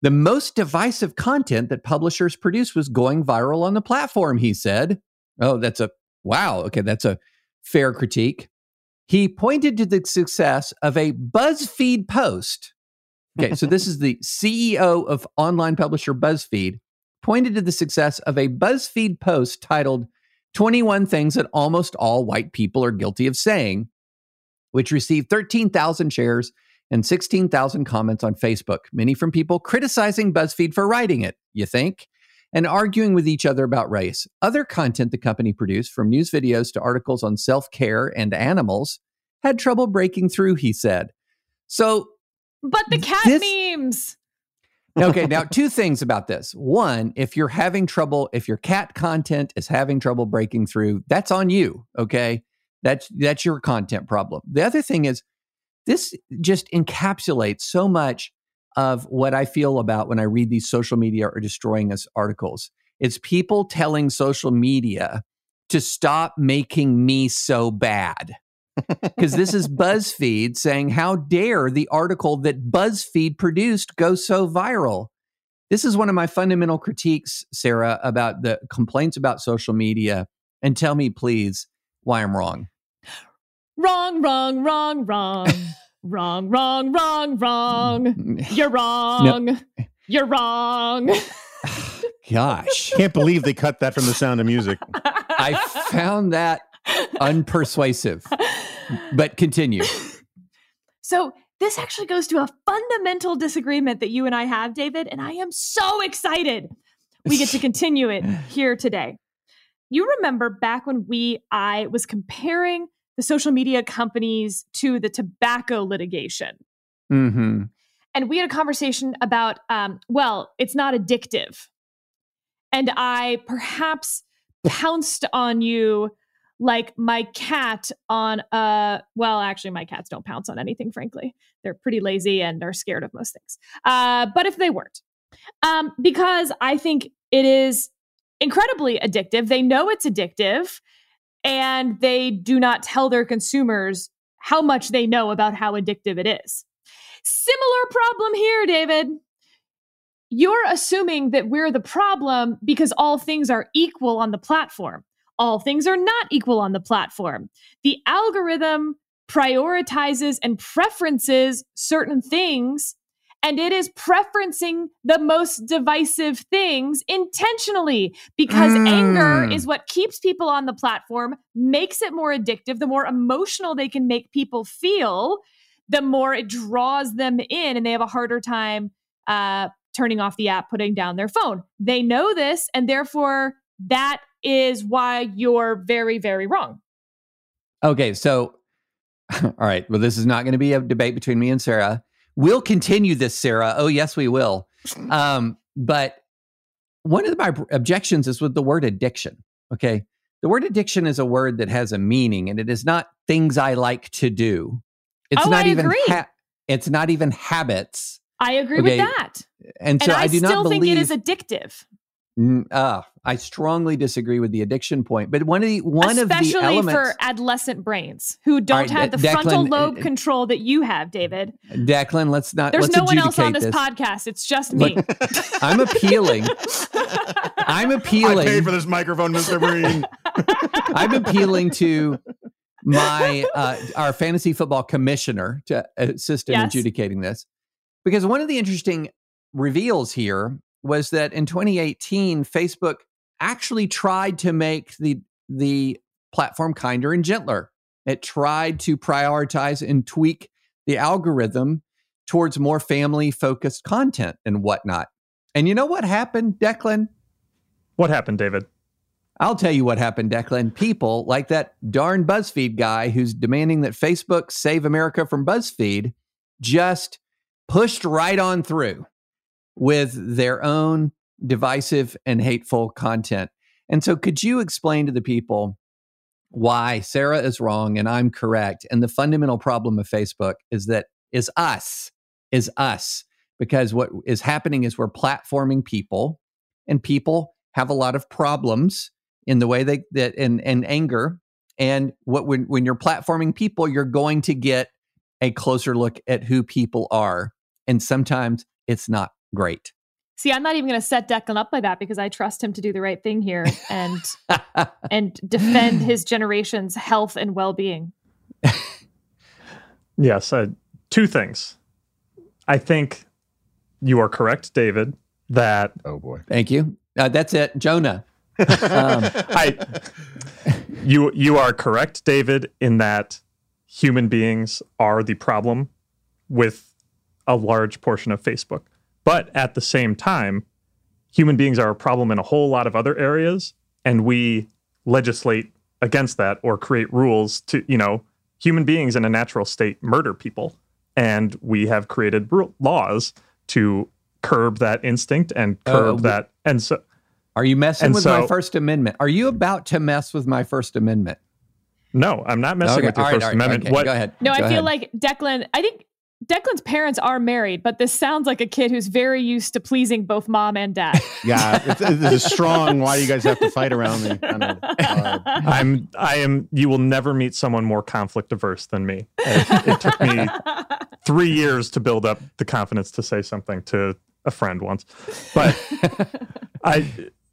the most divisive content that publishers produce was going viral on the platform, he said. Oh, that's a wow. Okay, that's a fair critique. He pointed to the success of a BuzzFeed post. Okay, so this is the CEO of online publisher BuzzFeed pointed to the success of a BuzzFeed post titled 21 Things That Almost All White People Are Guilty of Saying, which received 13,000 shares and 16,000 comments on Facebook, many from people criticizing BuzzFeed for writing it, you think, and arguing with each other about race. Other content the company produced, from news videos to articles on self care and animals, had trouble breaking through, he said. So. But the cat this, memes. okay, now two things about this. One, if you're having trouble, if your cat content is having trouble breaking through, that's on you. Okay. That's that's your content problem. The other thing is this just encapsulates so much of what I feel about when I read these social media are destroying us articles. It's people telling social media to stop making me so bad. Because this is BuzzFeed saying, How dare the article that BuzzFeed produced go so viral? This is one of my fundamental critiques, Sarah, about the complaints about social media. And tell me, please, why I'm wrong. Wrong, wrong, wrong, wrong. wrong, wrong, wrong, wrong. Mm. You're wrong. No. You're wrong. Gosh. Can't believe they cut that from the sound of music. I found that unpersuasive. But continue. So, this actually goes to a fundamental disagreement that you and I have, David, and I am so excited we get to continue it here today. You remember back when we I was comparing the social media companies to the tobacco litigation. Mm-hmm. And we had a conversation about, um, well, it's not addictive. And I perhaps pounced on you like my cat on a well actually my cats don't pounce on anything frankly they're pretty lazy and are scared of most things uh, but if they weren't um, because i think it is incredibly addictive they know it's addictive and they do not tell their consumers how much they know about how addictive it is. Similar problem here, David. You're assuming that we're the problem because all things are equal on the platform. All things are not equal on the platform. The algorithm prioritizes and preferences certain things and it is preferencing the most divisive things intentionally because mm. anger is what keeps people on the platform, makes it more addictive. The more emotional they can make people feel, the more it draws them in, and they have a harder time uh, turning off the app, putting down their phone. They know this, and therefore, that is why you're very, very wrong. Okay, so all right. Well, this is not going to be a debate between me and Sarah. We'll continue this, Sarah. Oh, yes, we will. Um, but one of my objections is with the word addiction. Okay. The word addiction is a word that has a meaning and it is not things I like to do. It's Oh, not I even ha- it's not even habits. I agree Okay, with that. And so and I, I, do still not think believe it is addictive, uh, I strongly disagree with the addiction point. But one of the one of the especially elements for adolescent brains who don't right, have De- the frontal lobe uh, control that you have, David. Declan, let's not There's let's no one else on adjudicate this, podcast. It's just Look, me. I'm appealing. I'm I appealing. paid for this microphone, Mr. Breen. I'm appealing to my uh, our fantasy football commissioner to assist in Yes. adjudicating this, because one of the interesting reveals here was that in 2018, Facebook actually tried to make the the platform kinder and gentler. It tried to prioritize and tweak the algorithm towards more family focused content and whatnot. And you know what happened, Declan? What happened, David? I'll tell you what happened, Declan. People like that darn BuzzFeed guy who's demanding that Facebook save America from BuzzFeed just pushed right on through with their own divisive and hateful content. And so, could you explain to the people why Sarah is wrong and I'm correct? And the fundamental problem of Facebook is that is us, is us. Because what is happening is we're platforming people, and people have a lot of problems in the way they that and and anger and what when when you're platforming people you're going to get a closer look at who people are and sometimes it's not great See, I'm not even going to set Declan up by that because I trust him to do the right thing here and and defend his generation's health and well-being. Yes, uh, two things. I think you are correct, David, that Oh boy. thank you uh, that's it jonah um, I you you are correct, David, in that human beings are the problem with a large portion of Facebook. But at the same time, human beings are a problem in a whole lot of other areas, and we legislate against that or create rules to, you know, human beings in a natural state murder people. And we have created laws to curb that instinct and Uh, curb w- that. And so are you messing And with my first amendment are you about to mess with my first amendment No, I'm not messing Okay, with your all right, First all right, Amendment. okay, what go ahead No, Go I feel ahead. like Declan, I think Declan's parents are married, but this sounds like a kid who's very used to pleasing both mom and dad. Yeah, it's, it's a strong. Why do you guys have to fight around me? Kind of, uh, I'm, I am. You will never meet someone more conflict averse than me. It, it took me three years to build up the confidence to say something to a friend once, but I.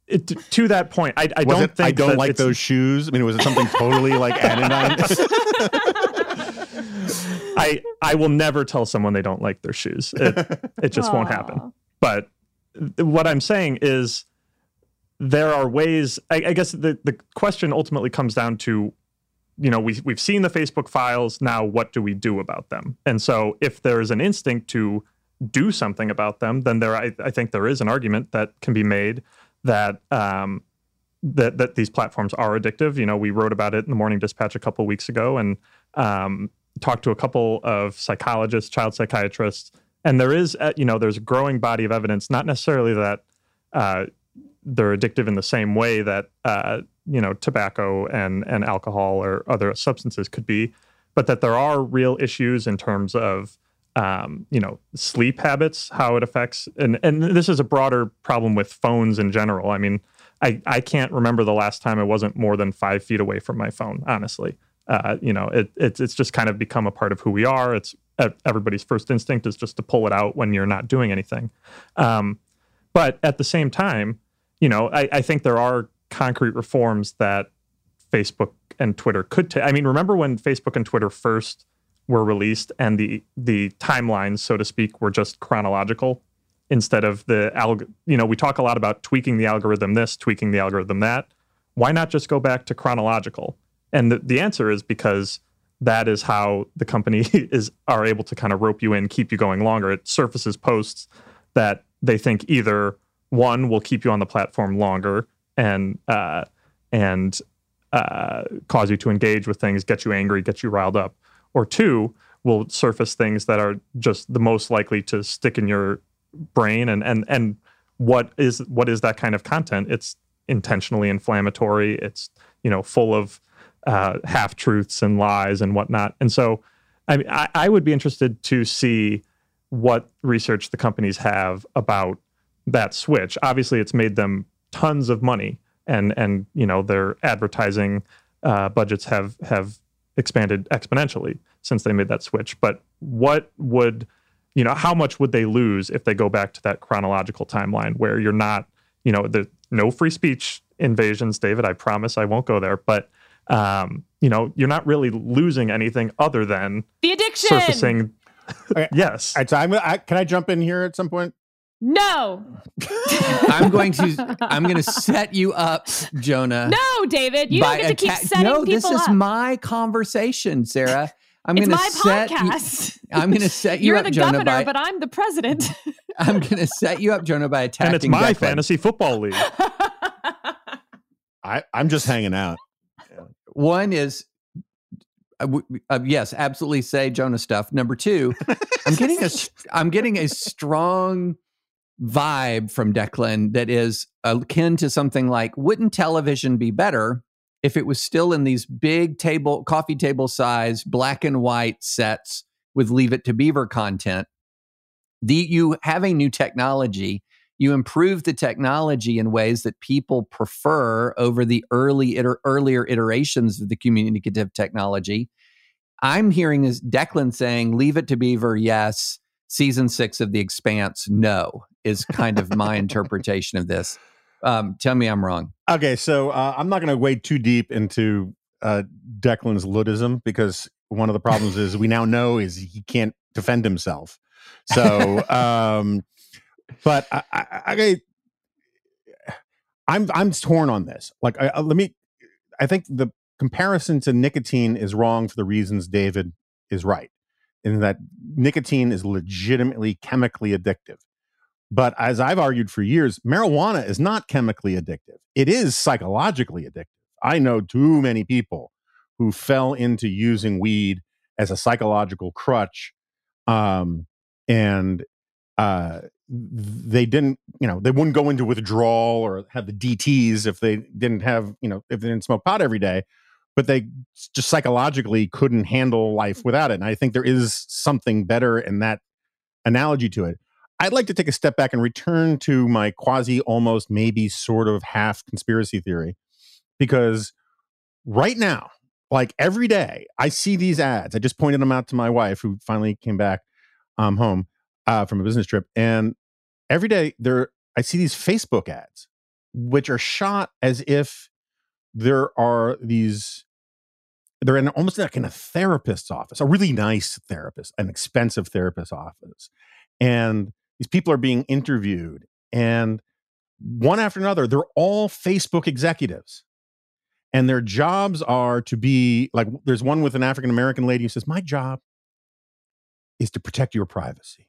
It, to that point, I, I don't it, think I don't that like it's- those shoes. I mean, was it something totally like anodyne? I I will never tell someone they don't like their shoes. It, it just won't happen. But th- what I'm saying is there are ways I, I guess the, the question ultimately comes down to you know we, we've seen the facebook files now what do we do about them and so if there's an instinct to do something about them then there i, I think there is an argument that can be made that um, that that these platforms are addictive you know we wrote about it in the morning dispatch a couple weeks ago and um, talked to a couple of psychologists child psychiatrists and there is uh, you know there's a growing body of evidence not necessarily that uh, they're addictive in the same way that uh, you know tobacco and and alcohol or other substances could be, but that there are real issues in terms of um, you know sleep habits, how it affects, and and this is a broader problem with phones in general. I mean, I I can't remember the last time I wasn't more than five feet away from my phone. Honestly, uh, you know, it, it's it's just kind of become a part of who we are. It's everybody's first instinct is just to pull it out when you're not doing anything. Um, but at the same time, you know, I, I think there are concrete reforms that Facebook and Twitter could take. I mean, remember when Facebook and Twitter first were released and the the timelines, so to speak, were just chronological instead of the alg. You know, we talk a lot about tweaking the algorithm this, tweaking the algorithm that. Why not just go back to chronological? And the, the answer is because that is how the company is are able to kind of rope you in, keep you going longer. It surfaces posts that they think either one will keep you on the platform longer and uh, and uh, cause you to engage with things, get you angry, get you riled up, or two will surface things that are just the most likely to stick in your brain and and and what is what is that kind of content? It's intentionally inflammatory. It's you know full of uh, half truths and lies and whatnot. And so, I I, would be interested to see what research the companies have about that switch. Obviously, it's made them tons of money, and and you know their advertising uh, budgets have have expanded exponentially since they made that switch. But what would you know how much would they lose if they go back to that chronological timeline where you're not you know the no free speech invasions david i promise i won't go there but um, you know you're not really losing anything other than the addiction surfacing Okay. yes All right, so I'm, I, can I jump in here at some point? no I'm going to I'm going to set you up, Jonah. no david you don't get to keep atta- setting no, people this is up my conversation, Sarah. I'm it's going to my set you, podcast I'm going to set you up. you're up, the Jonah. governor By, but i'm the president I'm going to set you up, Jonah, by attacking. and it's my Declan. fantasy football league I, I'm just hanging out. One is, uh, w- uh, yes, absolutely say Jonah stuff. Number two, I'm getting a I'm getting a strong vibe from Declan that is akin to something like, wouldn't television be better if it was still in these big table, coffee table size, black and white sets with Leave It to Beaver content? The you have a new technology. You improve the technology in ways that people prefer over the early iter- earlier iterations of the communicative technology. I'm hearing is Declan saying, "Leave it to Beaver, yes." Season six of The Expanse, no, is kind of my interpretation of this. Um, tell me I'm wrong. Okay, so uh, I'm not going to wade too deep into uh, Declan's Luddism because one of the problems is we now know is he can't defend himself. So, um, but I, I, I, I'm I'm torn on this. Like, I, I- let me. I think the comparison to nicotine is wrong for the reasons David is right, in that nicotine is legitimately chemically addictive. But as I've argued for years, marijuana is not chemically addictive. It is psychologically addictive. I know too many people who fell into using weed as a psychological crutch, um, and uh, they didn't, you know, they wouldn't go into withdrawal or have the DTs if they didn't have, you know, if they didn't smoke pot every day, but they just psychologically couldn't handle life without it. And I think there is something better in that analogy to it. I'd like to take a step back and return to my quasi, almost, maybe sort of half conspiracy theory, because right now, like every day, I see these ads. I just pointed them out to my wife, who finally came back um, home uh, from a business trip, and every day there, I see these Facebook ads, which are shot as if there are these. They're in almost like in a therapist's office, a really nice therapist, an expensive therapist's office, and these people are being interviewed and one after another they're all facebook executives and their jobs are to be like there's one with an african american lady who says my job is to protect your privacy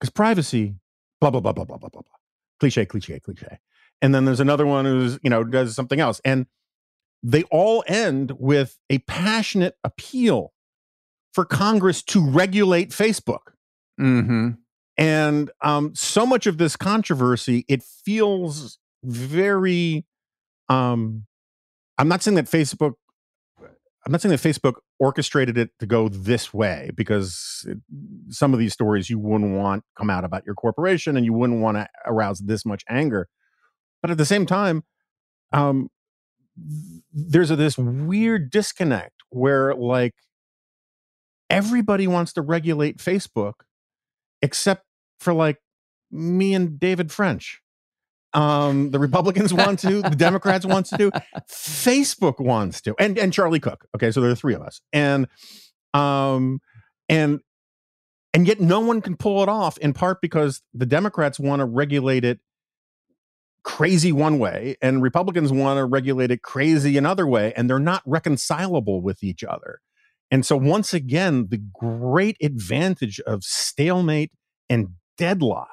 because privacy blah blah blah blah blah blah blah blah. Cliche, cliche, cliche. And then there's another one who's you know does something else, and they all end with a passionate appeal for Congress to regulate Facebook. Mm-hmm. And um, so much of this controversy, it feels very. Um, I'm not saying that Facebook. I'm not saying that Facebook orchestrated it to go this way because it, some of these stories you wouldn't want come out about your corporation and you wouldn't want to arouse this much anger but at the same time um, there's a, this weird disconnect where like everybody wants to regulate facebook except for like me and David French. Um, the Republicans want to, the Democrats wants to Facebook wants to, and and Charlie Cooke. Okay, so there are three of us, and um, and and yet no one can pull it off. In part because the Democrats want to regulate it crazy one way, and Republicans want to regulate it crazy another way, and they're not reconcilable with each other. And so, once again, the great advantage of stalemate and deadlock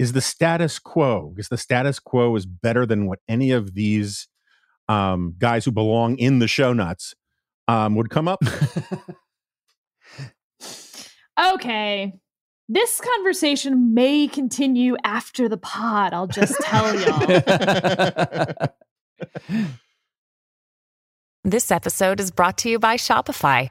is the status quo, because the status quo is better than what any of these um, guys who belong in the show nuts um, would come up. Okay. This conversation may continue after the pod. I'll just tell y'all. This episode is brought to you by Shopify.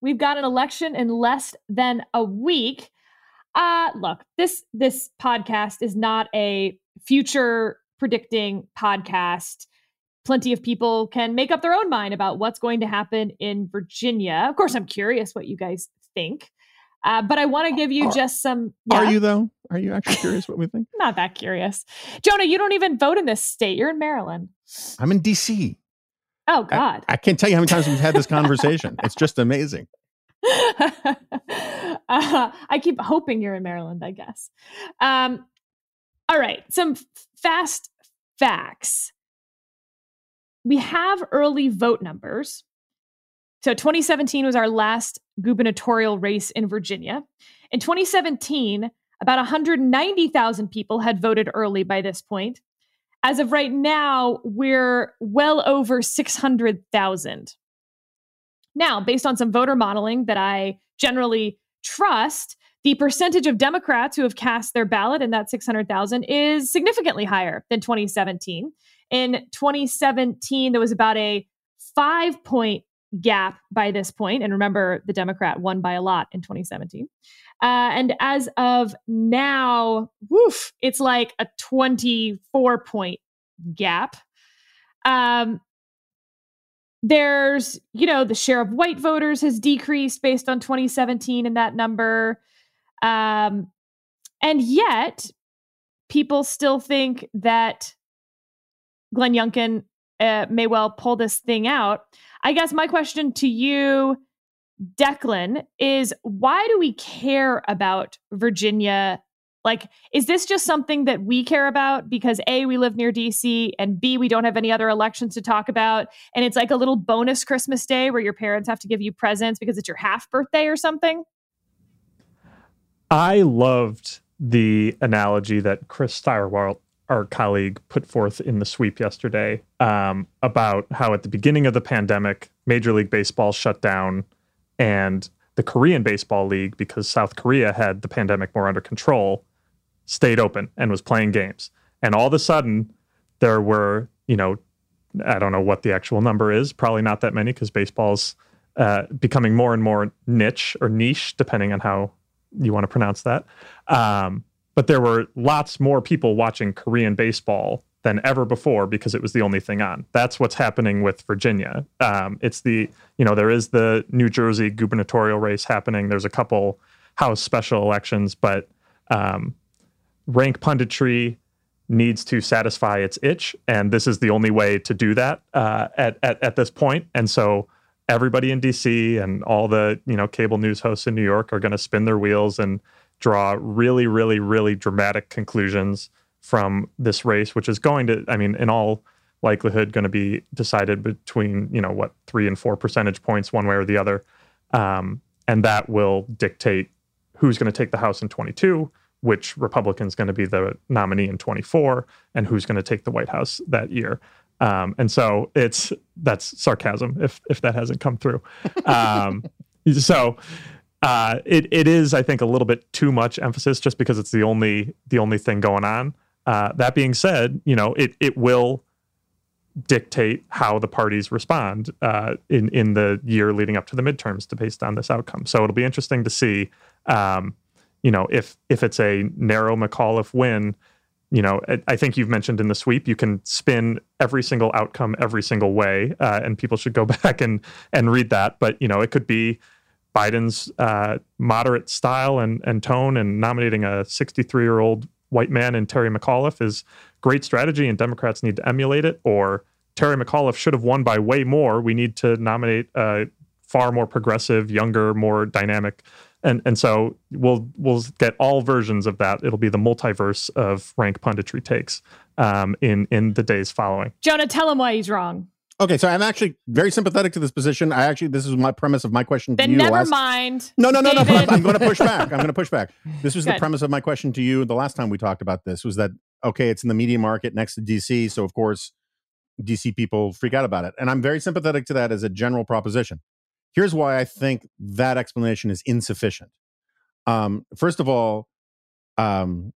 We've got an election in less than a week. Uh, look, this this podcast is not a future predicting podcast. Plenty of people can make up their own mind about what's going to happen in Virginia. Of course, I'm curious what you guys think. Uh, but I want to give you Are- just some. Are you though? Are you actually curious what we think? Not that curious. Jonah, you don't even vote in this state. You're in Maryland. I'm in DC. Oh, God. I can't tell you how many times we've had this conversation. it's just amazing. uh, I keep hoping you're in Maryland, I guess. Um, all right, some f- fast facts. We have early vote numbers. So 2017 was our last gubernatorial race in Virginia. In 2017, about 190,000 people had voted early by this point. As of right now, we're well over 600,000. Now, based on some voter modeling that I generally trust, the percentage of Democrats who have cast their ballot in that 600,000 is significantly higher than 2017. In 2017, there was about a five point gap by this point. And remember, the Democrat won by a lot in 2017. Uh, and as of now, woof, it's like a 24 point gap. Um, there's, you know, the share of white voters has decreased based on 2017 and that number. Um, and yet, people still think that Glenn Youngkin uh, may well pull this thing out. I guess my question to you, Declan, is why do we care about Virginia? Like, is this just something that we care about because A, we live near DC, and B, we don't have any other elections to talk about? And it's like a little bonus Christmas day where your parents have to give you presents because it's your half birthday or something? I loved the analogy that Chris Stirewalt, our colleague, put forth in the sweep yesterday um, about how at the beginning of the pandemic, Major League Baseball shut down and the Korean Baseball League, because South Korea had the pandemic more under control, stayed open and was playing games. And all of a sudden, there were, you know, I don't know what the actual number is, probably not that many because baseball's uh, becoming more and more niche or niche, depending on how you want to pronounce that. Um, but there were lots more people watching Korean baseball than ever before because it was the only thing on. That's what's happening with Virginia. Um, it's the, you know, there is the New Jersey gubernatorial race happening. There's a couple House special elections, but um, rank punditry needs to satisfy its itch, and this is the only way to do that uh, at, at at this point. And so everybody in DC and all the you know cable news hosts in New York are going to spin their wheels and draw really, really, really dramatic conclusions from this race, which is going to, I mean, in all likelihood, going to be decided between you know what three and four percentage points, one way or the other, um, and that will dictate who's going to take the House in 22, which Republican's going to be the nominee in 24, and who's going to take the White House that year. Um, and so it's that's sarcasm if if that hasn't come through. Um, so uh, it it is I think a little bit too much emphasis just because it's the only the only thing going on. Uh, that being said, you know it it will dictate how the parties respond uh, in in the year leading up to the midterms to based on this outcome. So it'll be interesting to see, um, you know, if if it's a narrow McAuliffe win. You know, I- think you've mentioned in the sweep you can spin every single outcome every single way, uh, and people should go back and and read that. But you know, it could be Biden's uh, moderate style and and tone, and nominating a 63 year old white man in Terry McAuliffe is great strategy, and Democrats need to emulate it. Or Terry McAuliffe should have won by way more. We need to nominate a far more progressive, younger, more dynamic And and so we'll we'll get all versions of that. It'll be the multiverse of rank punditry takes um, in in the days following. Jonah, tell him why he's wrong. Okay, so I'm actually very sympathetic to this position. I actually, this is my premise of my question to you. Then you. never last- mind. No, no, no, no. I'm, I'm going to push back. I'm going to push back. This was the premise of my question to you the last time we talked about this. Was that okay? It's in the media market next to DC, so of course, DC people freak out about it, and I'm very sympathetic to that as a general proposition. Here's why I think that explanation is insufficient. Um, first of all, um,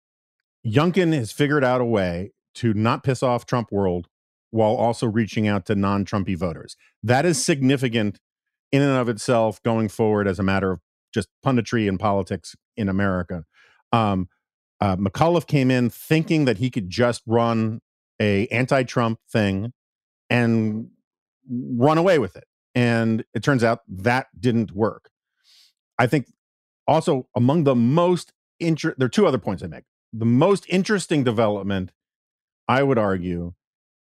Youngkin has figured out a way to not piss off Trump world while also reaching out to non-Trumpy voters. That is significant in and of itself going forward as a matter of just punditry and politics in America. Um, uh, McAuliffe came in thinking that he could just run a anti-Trump thing and run away with it, and it turns out that didn't work. I think also among the most inter- there are two other points I make. The most interesting development, I would argue,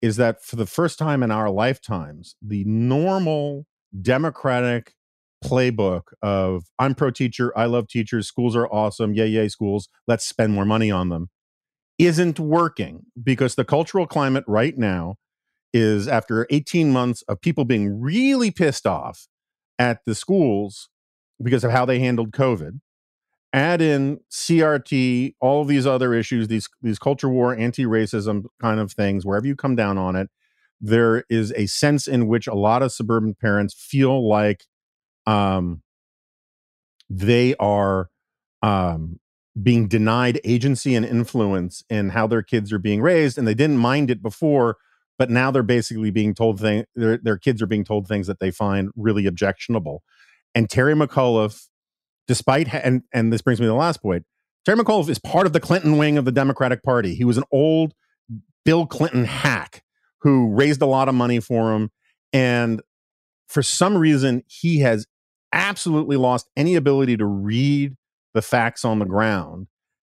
is that for the first time in our lifetimes, the normal democratic playbook of I'm pro teacher, I love teachers, schools are awesome, yay, yay, schools, let's spend more money on them, isn't working because the cultural climate right now is after 18 months of people being really pissed off at the schools because of how they handled COVID. Add in CRT, all of these other issues, these these culture war, anti-racism kind of things, wherever you come down on it, there is a sense in which a lot of suburban parents feel like um, they are um, being denied agency and influence in how their kids are being raised, and they didn't mind it before, but now they're basically being told thing their their kids are being told things that they find really objectionable. And Terry McAuliffe, despite ha- and and this brings me to the last point, Terry McAuliffe is part of the Clinton wing of the Democratic Party. He was an old Bill Clinton hack who raised a lot of money for him, and for some reason he has absolutely lost any ability to read the facts on the ground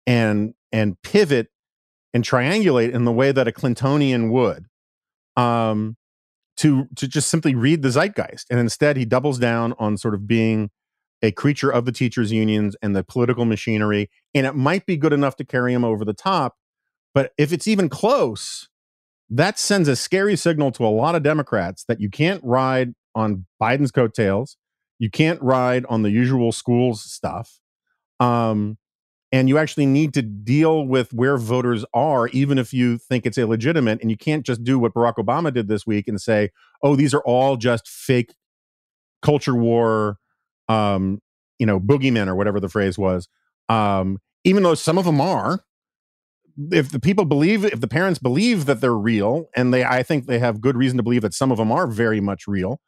and and pivot and triangulate in the way that a Clintonian would um to to just simply read the zeitgeist and instead he doubles down on sort of being a creature of the teachers unions and the political machinery and it might be good enough to carry him over the top but if it's even close that sends a scary signal to a lot of democrats that you can't ride on biden's coattails you can't ride on the usual schools stuff um, and you actually need to deal with where voters are even if you think it's illegitimate and you can't just do what barack obama did this week and say oh these are all just fake culture war um, you know boogeymen or whatever the phrase was um, even though some of them are if the people believe if the parents believe that they're real and they i think they have good reason to believe that some of them are very much real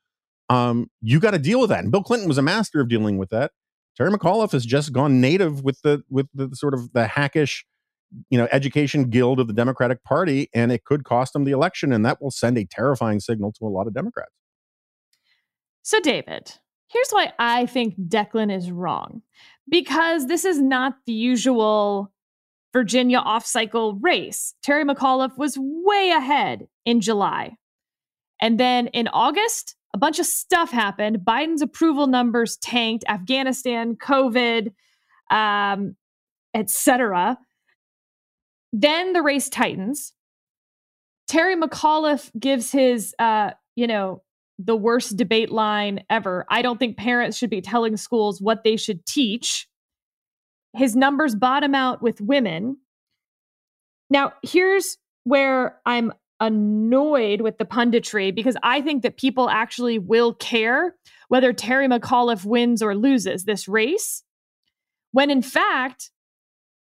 um, you got to deal with that. And bill clinton was a master of dealing with that. Terry mcauliffe has just gone native with the with the sort of the hackish you know education guild of the democratic party and it could cost him the election and that will send a terrifying signal to a lot of democrats. So, David, here's why I think Declan is wrong. Because this is not the usual Virginia off cycle race. Terry McAuliffe was way ahead in July. And then in August, a bunch of stuff happened. Biden's approval numbers tanked, Afghanistan, COVID, um, etc. Then the race tightens. Terry McAuliffe gives his, uh, you know, the worst debate line ever. I don't think parents should be telling schools what they should teach. His numbers bottom out with women. Now, here's where I'm annoyed with the punditry because I think that people actually will care whether Terry McAuliffe wins or loses this race, when in fact,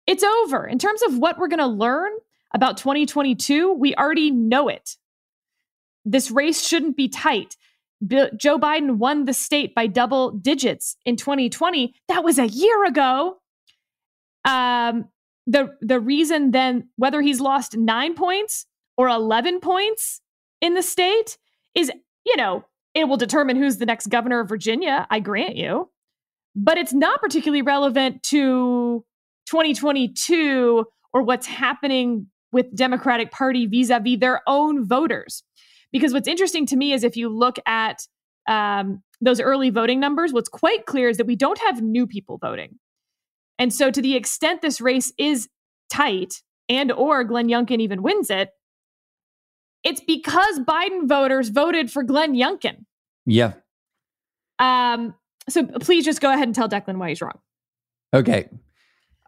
it's over. In terms of what we're going to learn about 2022, we already know it. This race shouldn't be tight. Bill, Joe Biden won the state by double digits in 2020. That was a year ago. Um, the the reason then whether he's lost nine points or 11 points in the state is, you know, it will determine who's the next governor of Virginia. I grant you, but it's not particularly relevant to 2022 or what's happening with Democratic Party vis-a-vis their own voters. Because what's interesting to me is if you look at um, those early voting numbers, what's quite clear is that we don't have new people voting. And so to the extent this race is tight and or Glenn Youngkin even wins it, it's because Biden voters voted for Glenn Youngkin. Yeah. Um, so please just go ahead and tell Declan why he's wrong. Okay.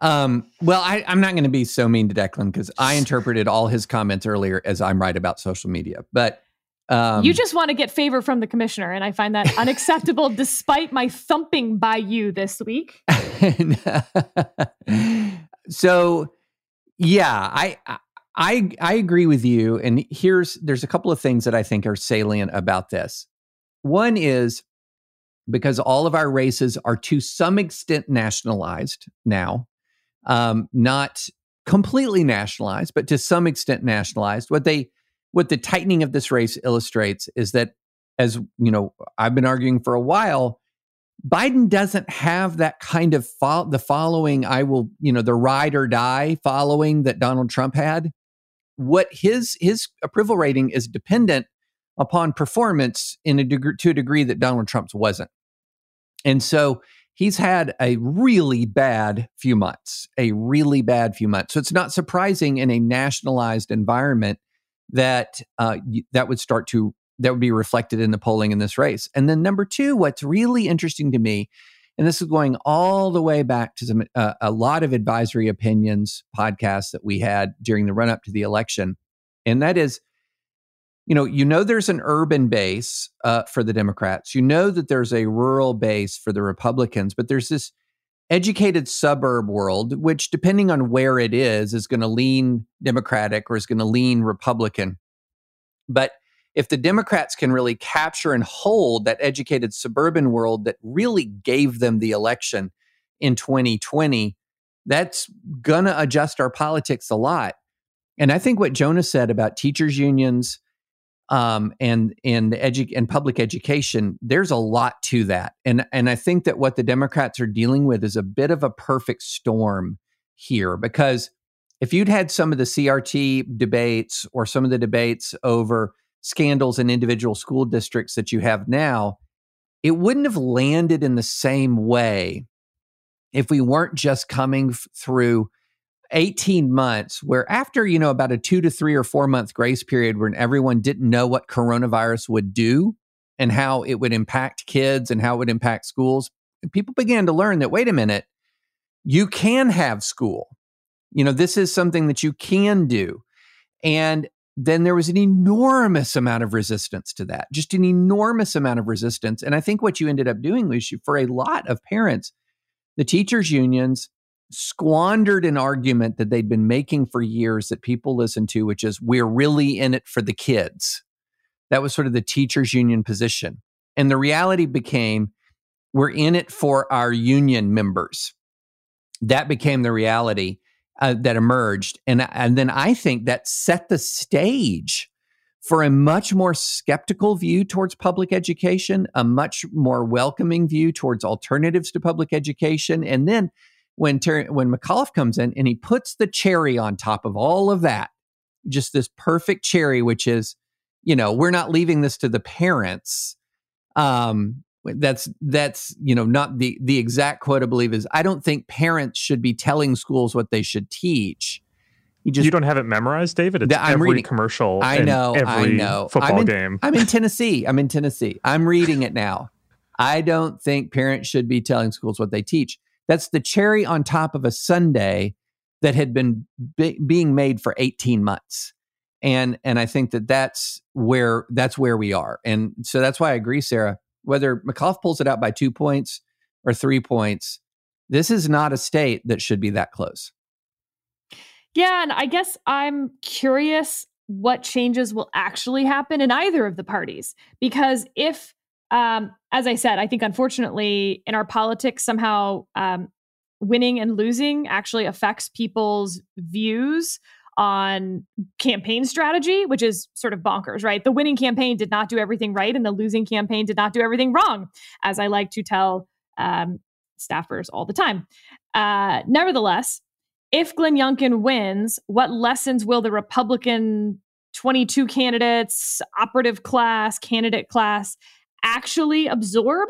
Um, well, I, I'm not going to be so mean to Declan because I interpreted all his comments earlier as I'm right about social media. But um, you just want to get favor from the commissioner, and I find that unacceptable despite my thumping by you this week. so, yeah, I, I I agree with you. And here's there's a couple of things that I think are salient about this. One is because all of our races are to some extent nationalized now, um, not completely nationalized, but to some extent nationalized. What they what the tightening of this race illustrates is that, as you know, I've been arguing for a while. Biden doesn't have that kind of fo- the following. I will, you know, the ride or die following that Donald Trump had. What his his approval rating is dependent upon performance in a degree to a degree that Donald Trump's wasn't. And so he's had a really bad few months, a really bad few months. So it's not surprising in a nationalized environment that uh, that would start to that would be reflected in the polling in this race. And then number two, what's really interesting to me, and this is going all the way back to some, uh, a lot of advisory opinions podcasts that we had during the run up to the election, and that is you know, you know there's an urban base uh, for the Democrats. You know that there's a rural base for the Republicans, but there's this educated suburb world, which, depending on where it is, is going to lean Democratic or is going to lean Republican. But if the Democrats can really capture and hold that educated suburban world that really gave them the election in 2020, that's going to adjust our politics a lot. And I think what Jonah said about teachers' unions, um, and and edu- and public education, there's a lot to that. And and I think that what the Democrats are dealing with is a bit of a perfect storm here because if you'd had some of the CRT debates or some of the debates over scandals in individual school districts that you have now, it wouldn't have landed in the same way if we weren't just coming f- through 18 months where after you know about a two to three or four month grace period when everyone didn't know what coronavirus would do and how it would impact kids and how it would impact schools people began to learn that wait a minute you can have school. You know this is something that you can do. And then there was an enormous amount of resistance to that just an enormous amount of resistance. And i think what you ended up doing was you, for a lot of parents the teachers unions squandered an argument that they'd been making for years that people listen to, which is we're really in it for the kids. That was sort of the teachers' union position. And the reality became we're in it for our union members. That became the reality uh, that emerged. And, and then I think that set the stage for a much more skeptical view towards public education, a much more welcoming view towards alternatives to public education. And then when Terry, when McAuliffe comes in and he puts the cherry on top of all of that, just this perfect cherry, which is, you know, we're not leaving this to the parents. Um, that's that's you know not the the exact quote I believe is I don't think parents should be telling schools what they should teach. You just you don't have it memorized, David. It's I'm every reading, commercial. I know. I know. Football I'm in, game. I'm in Tennessee. I'm in Tennessee. I'm reading it now. I don't think parents should be telling schools what they teach. That's the cherry on top of a sundae that had been be- being made for 18 months. And and I think that that's where that's where we are. And so that's why I agree, Sarah. Whether McAuliffe pulls it out by two points or three points, this is not a state that should be that close. Yeah, and I guess I'm curious what changes will actually happen in either of the parties because if um, as I said, I think unfortunately in our politics, somehow um, winning and losing actually affects people's views on campaign strategy, which is sort of bonkers, right? The winning campaign did not do everything right, and the losing campaign did not do everything wrong, as I like to tell um, staffers all the time. Uh, nevertheless, if Glenn Youngkin wins, what lessons will the Republican 22 candidates, operative class, candidate class actually absorb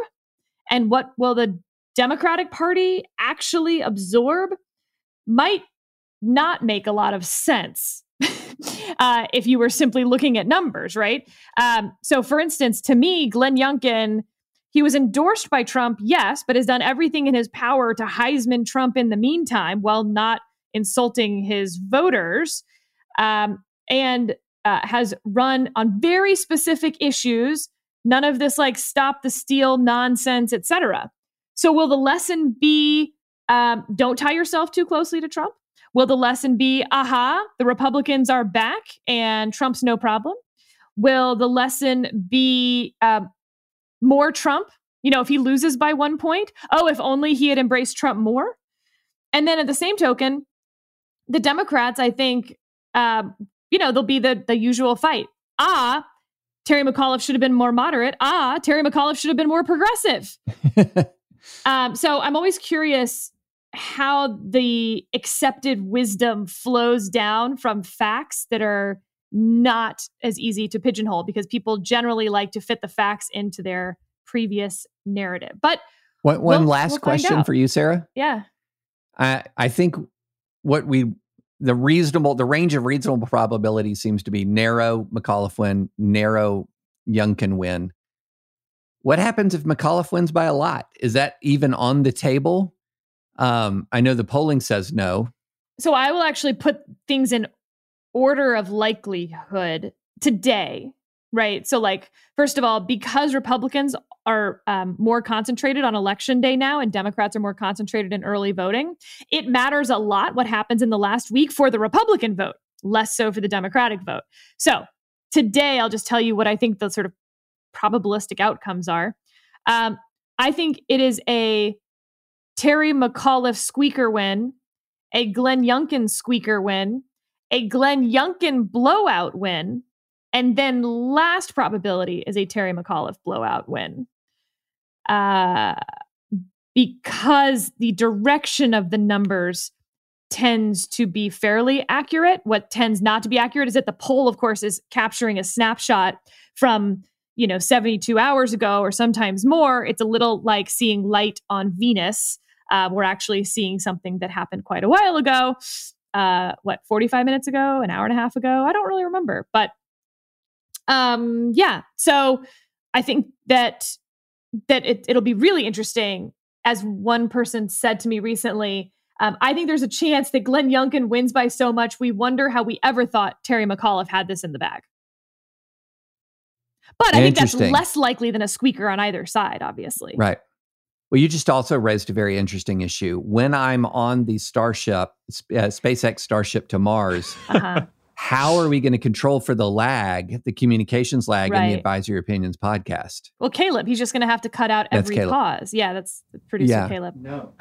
and what will the Democratic Party actually absorb might not make a lot of sense uh, if you were simply looking at numbers, right? Um, so, for instance, to me, Glenn Youngkin, he was endorsed by Trump, yes, but has done everything in his power to Heisman Trump in the meantime while not insulting his voters, um, and uh, has run on very specific issues. None of this like stop the steal nonsense, etc. So, will the lesson be um, don't tie yourself too closely to Trump? Will the lesson be, aha, the Republicans are back and Trump's no problem? Will the lesson be uh, more Trump? You know, if he loses by one point, oh, if only he had embraced Trump more. And then at the same token, the Democrats, I think, uh, you know, there'll be the the usual fight. Ah, Terry McAuliffe should have been more moderate. Ah, Terry McAuliffe should have been more progressive. um, so I'm always curious how the accepted wisdom flows down from facts that are not as easy to pigeonhole because people generally like to fit the facts into their previous narrative. But one, one we'll, last we'll question for you, Sarah. Yeah. I I think what we the reasonable the range of reasonable probability seems to be narrow McAuliffe win, narrow Youngkin win. What happens if McAuliffe wins by a lot? Is that even on the table? Um, I know the polling says no. So I will actually put things in order of likelihood today, right? So, like, first of all, because Republicans are um, more concentrated on election day now and Democrats are more concentrated in early voting, it matters a lot what happens in the last week for the Republican vote, less so for the Democratic vote. So, today, I'll just tell you what I think the sort of probabilistic outcomes are. Um, I think it is a Terry McAuliffe squeaker win, a Glenn Youngkin squeaker win, a Glenn Youngkin blowout win, and then last probability is a Terry McAuliffe blowout win. Uh, because the direction of the numbers tends to be fairly accurate. What tends not to be accurate is that the poll, of course, is capturing a snapshot from you know 72 hours ago or sometimes more. It's a little like seeing light on Venus uh, we're actually seeing something that happened quite a while ago. Uh, what, 45 minutes ago, an hour and a half ago? I don't really remember. But um, yeah, so I think that that it, it'll be really interesting. As one person said to me recently, um, I think there's a chance that Glenn Youngkin wins by so much. We wonder how we ever thought Terry McAuliffe had this in the bag. But I think that's less likely than a squeaker on either side, obviously. Right. Well, you just also raised a very interesting issue. When I'm on the Starship, uh, SpaceX Starship to Mars, uh-huh. How are we going to control for the lag, the communications lag right. in the Advisory Opinions podcast? Well, Caleb, he's just going to have to cut out every pause. Yeah, that's producer yeah. Caleb. No.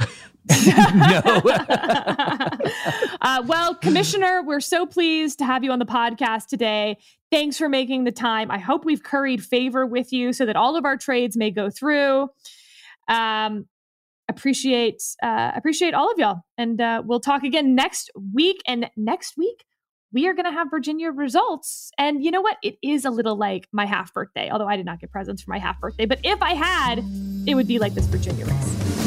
no. uh, well, Commissioner, we're so pleased to have you on the podcast today. Thanks for making the time. I hope we've curried favor with you so that all of our trades may go through. Um, appreciate uh, appreciate all of y'all, and uh, we'll talk again next week. And next week we are going to have Virginia results. And you know what? It is a little like my half birthday, although I did not get presents for my half birthday. But if I had, it would be like this Virginia race.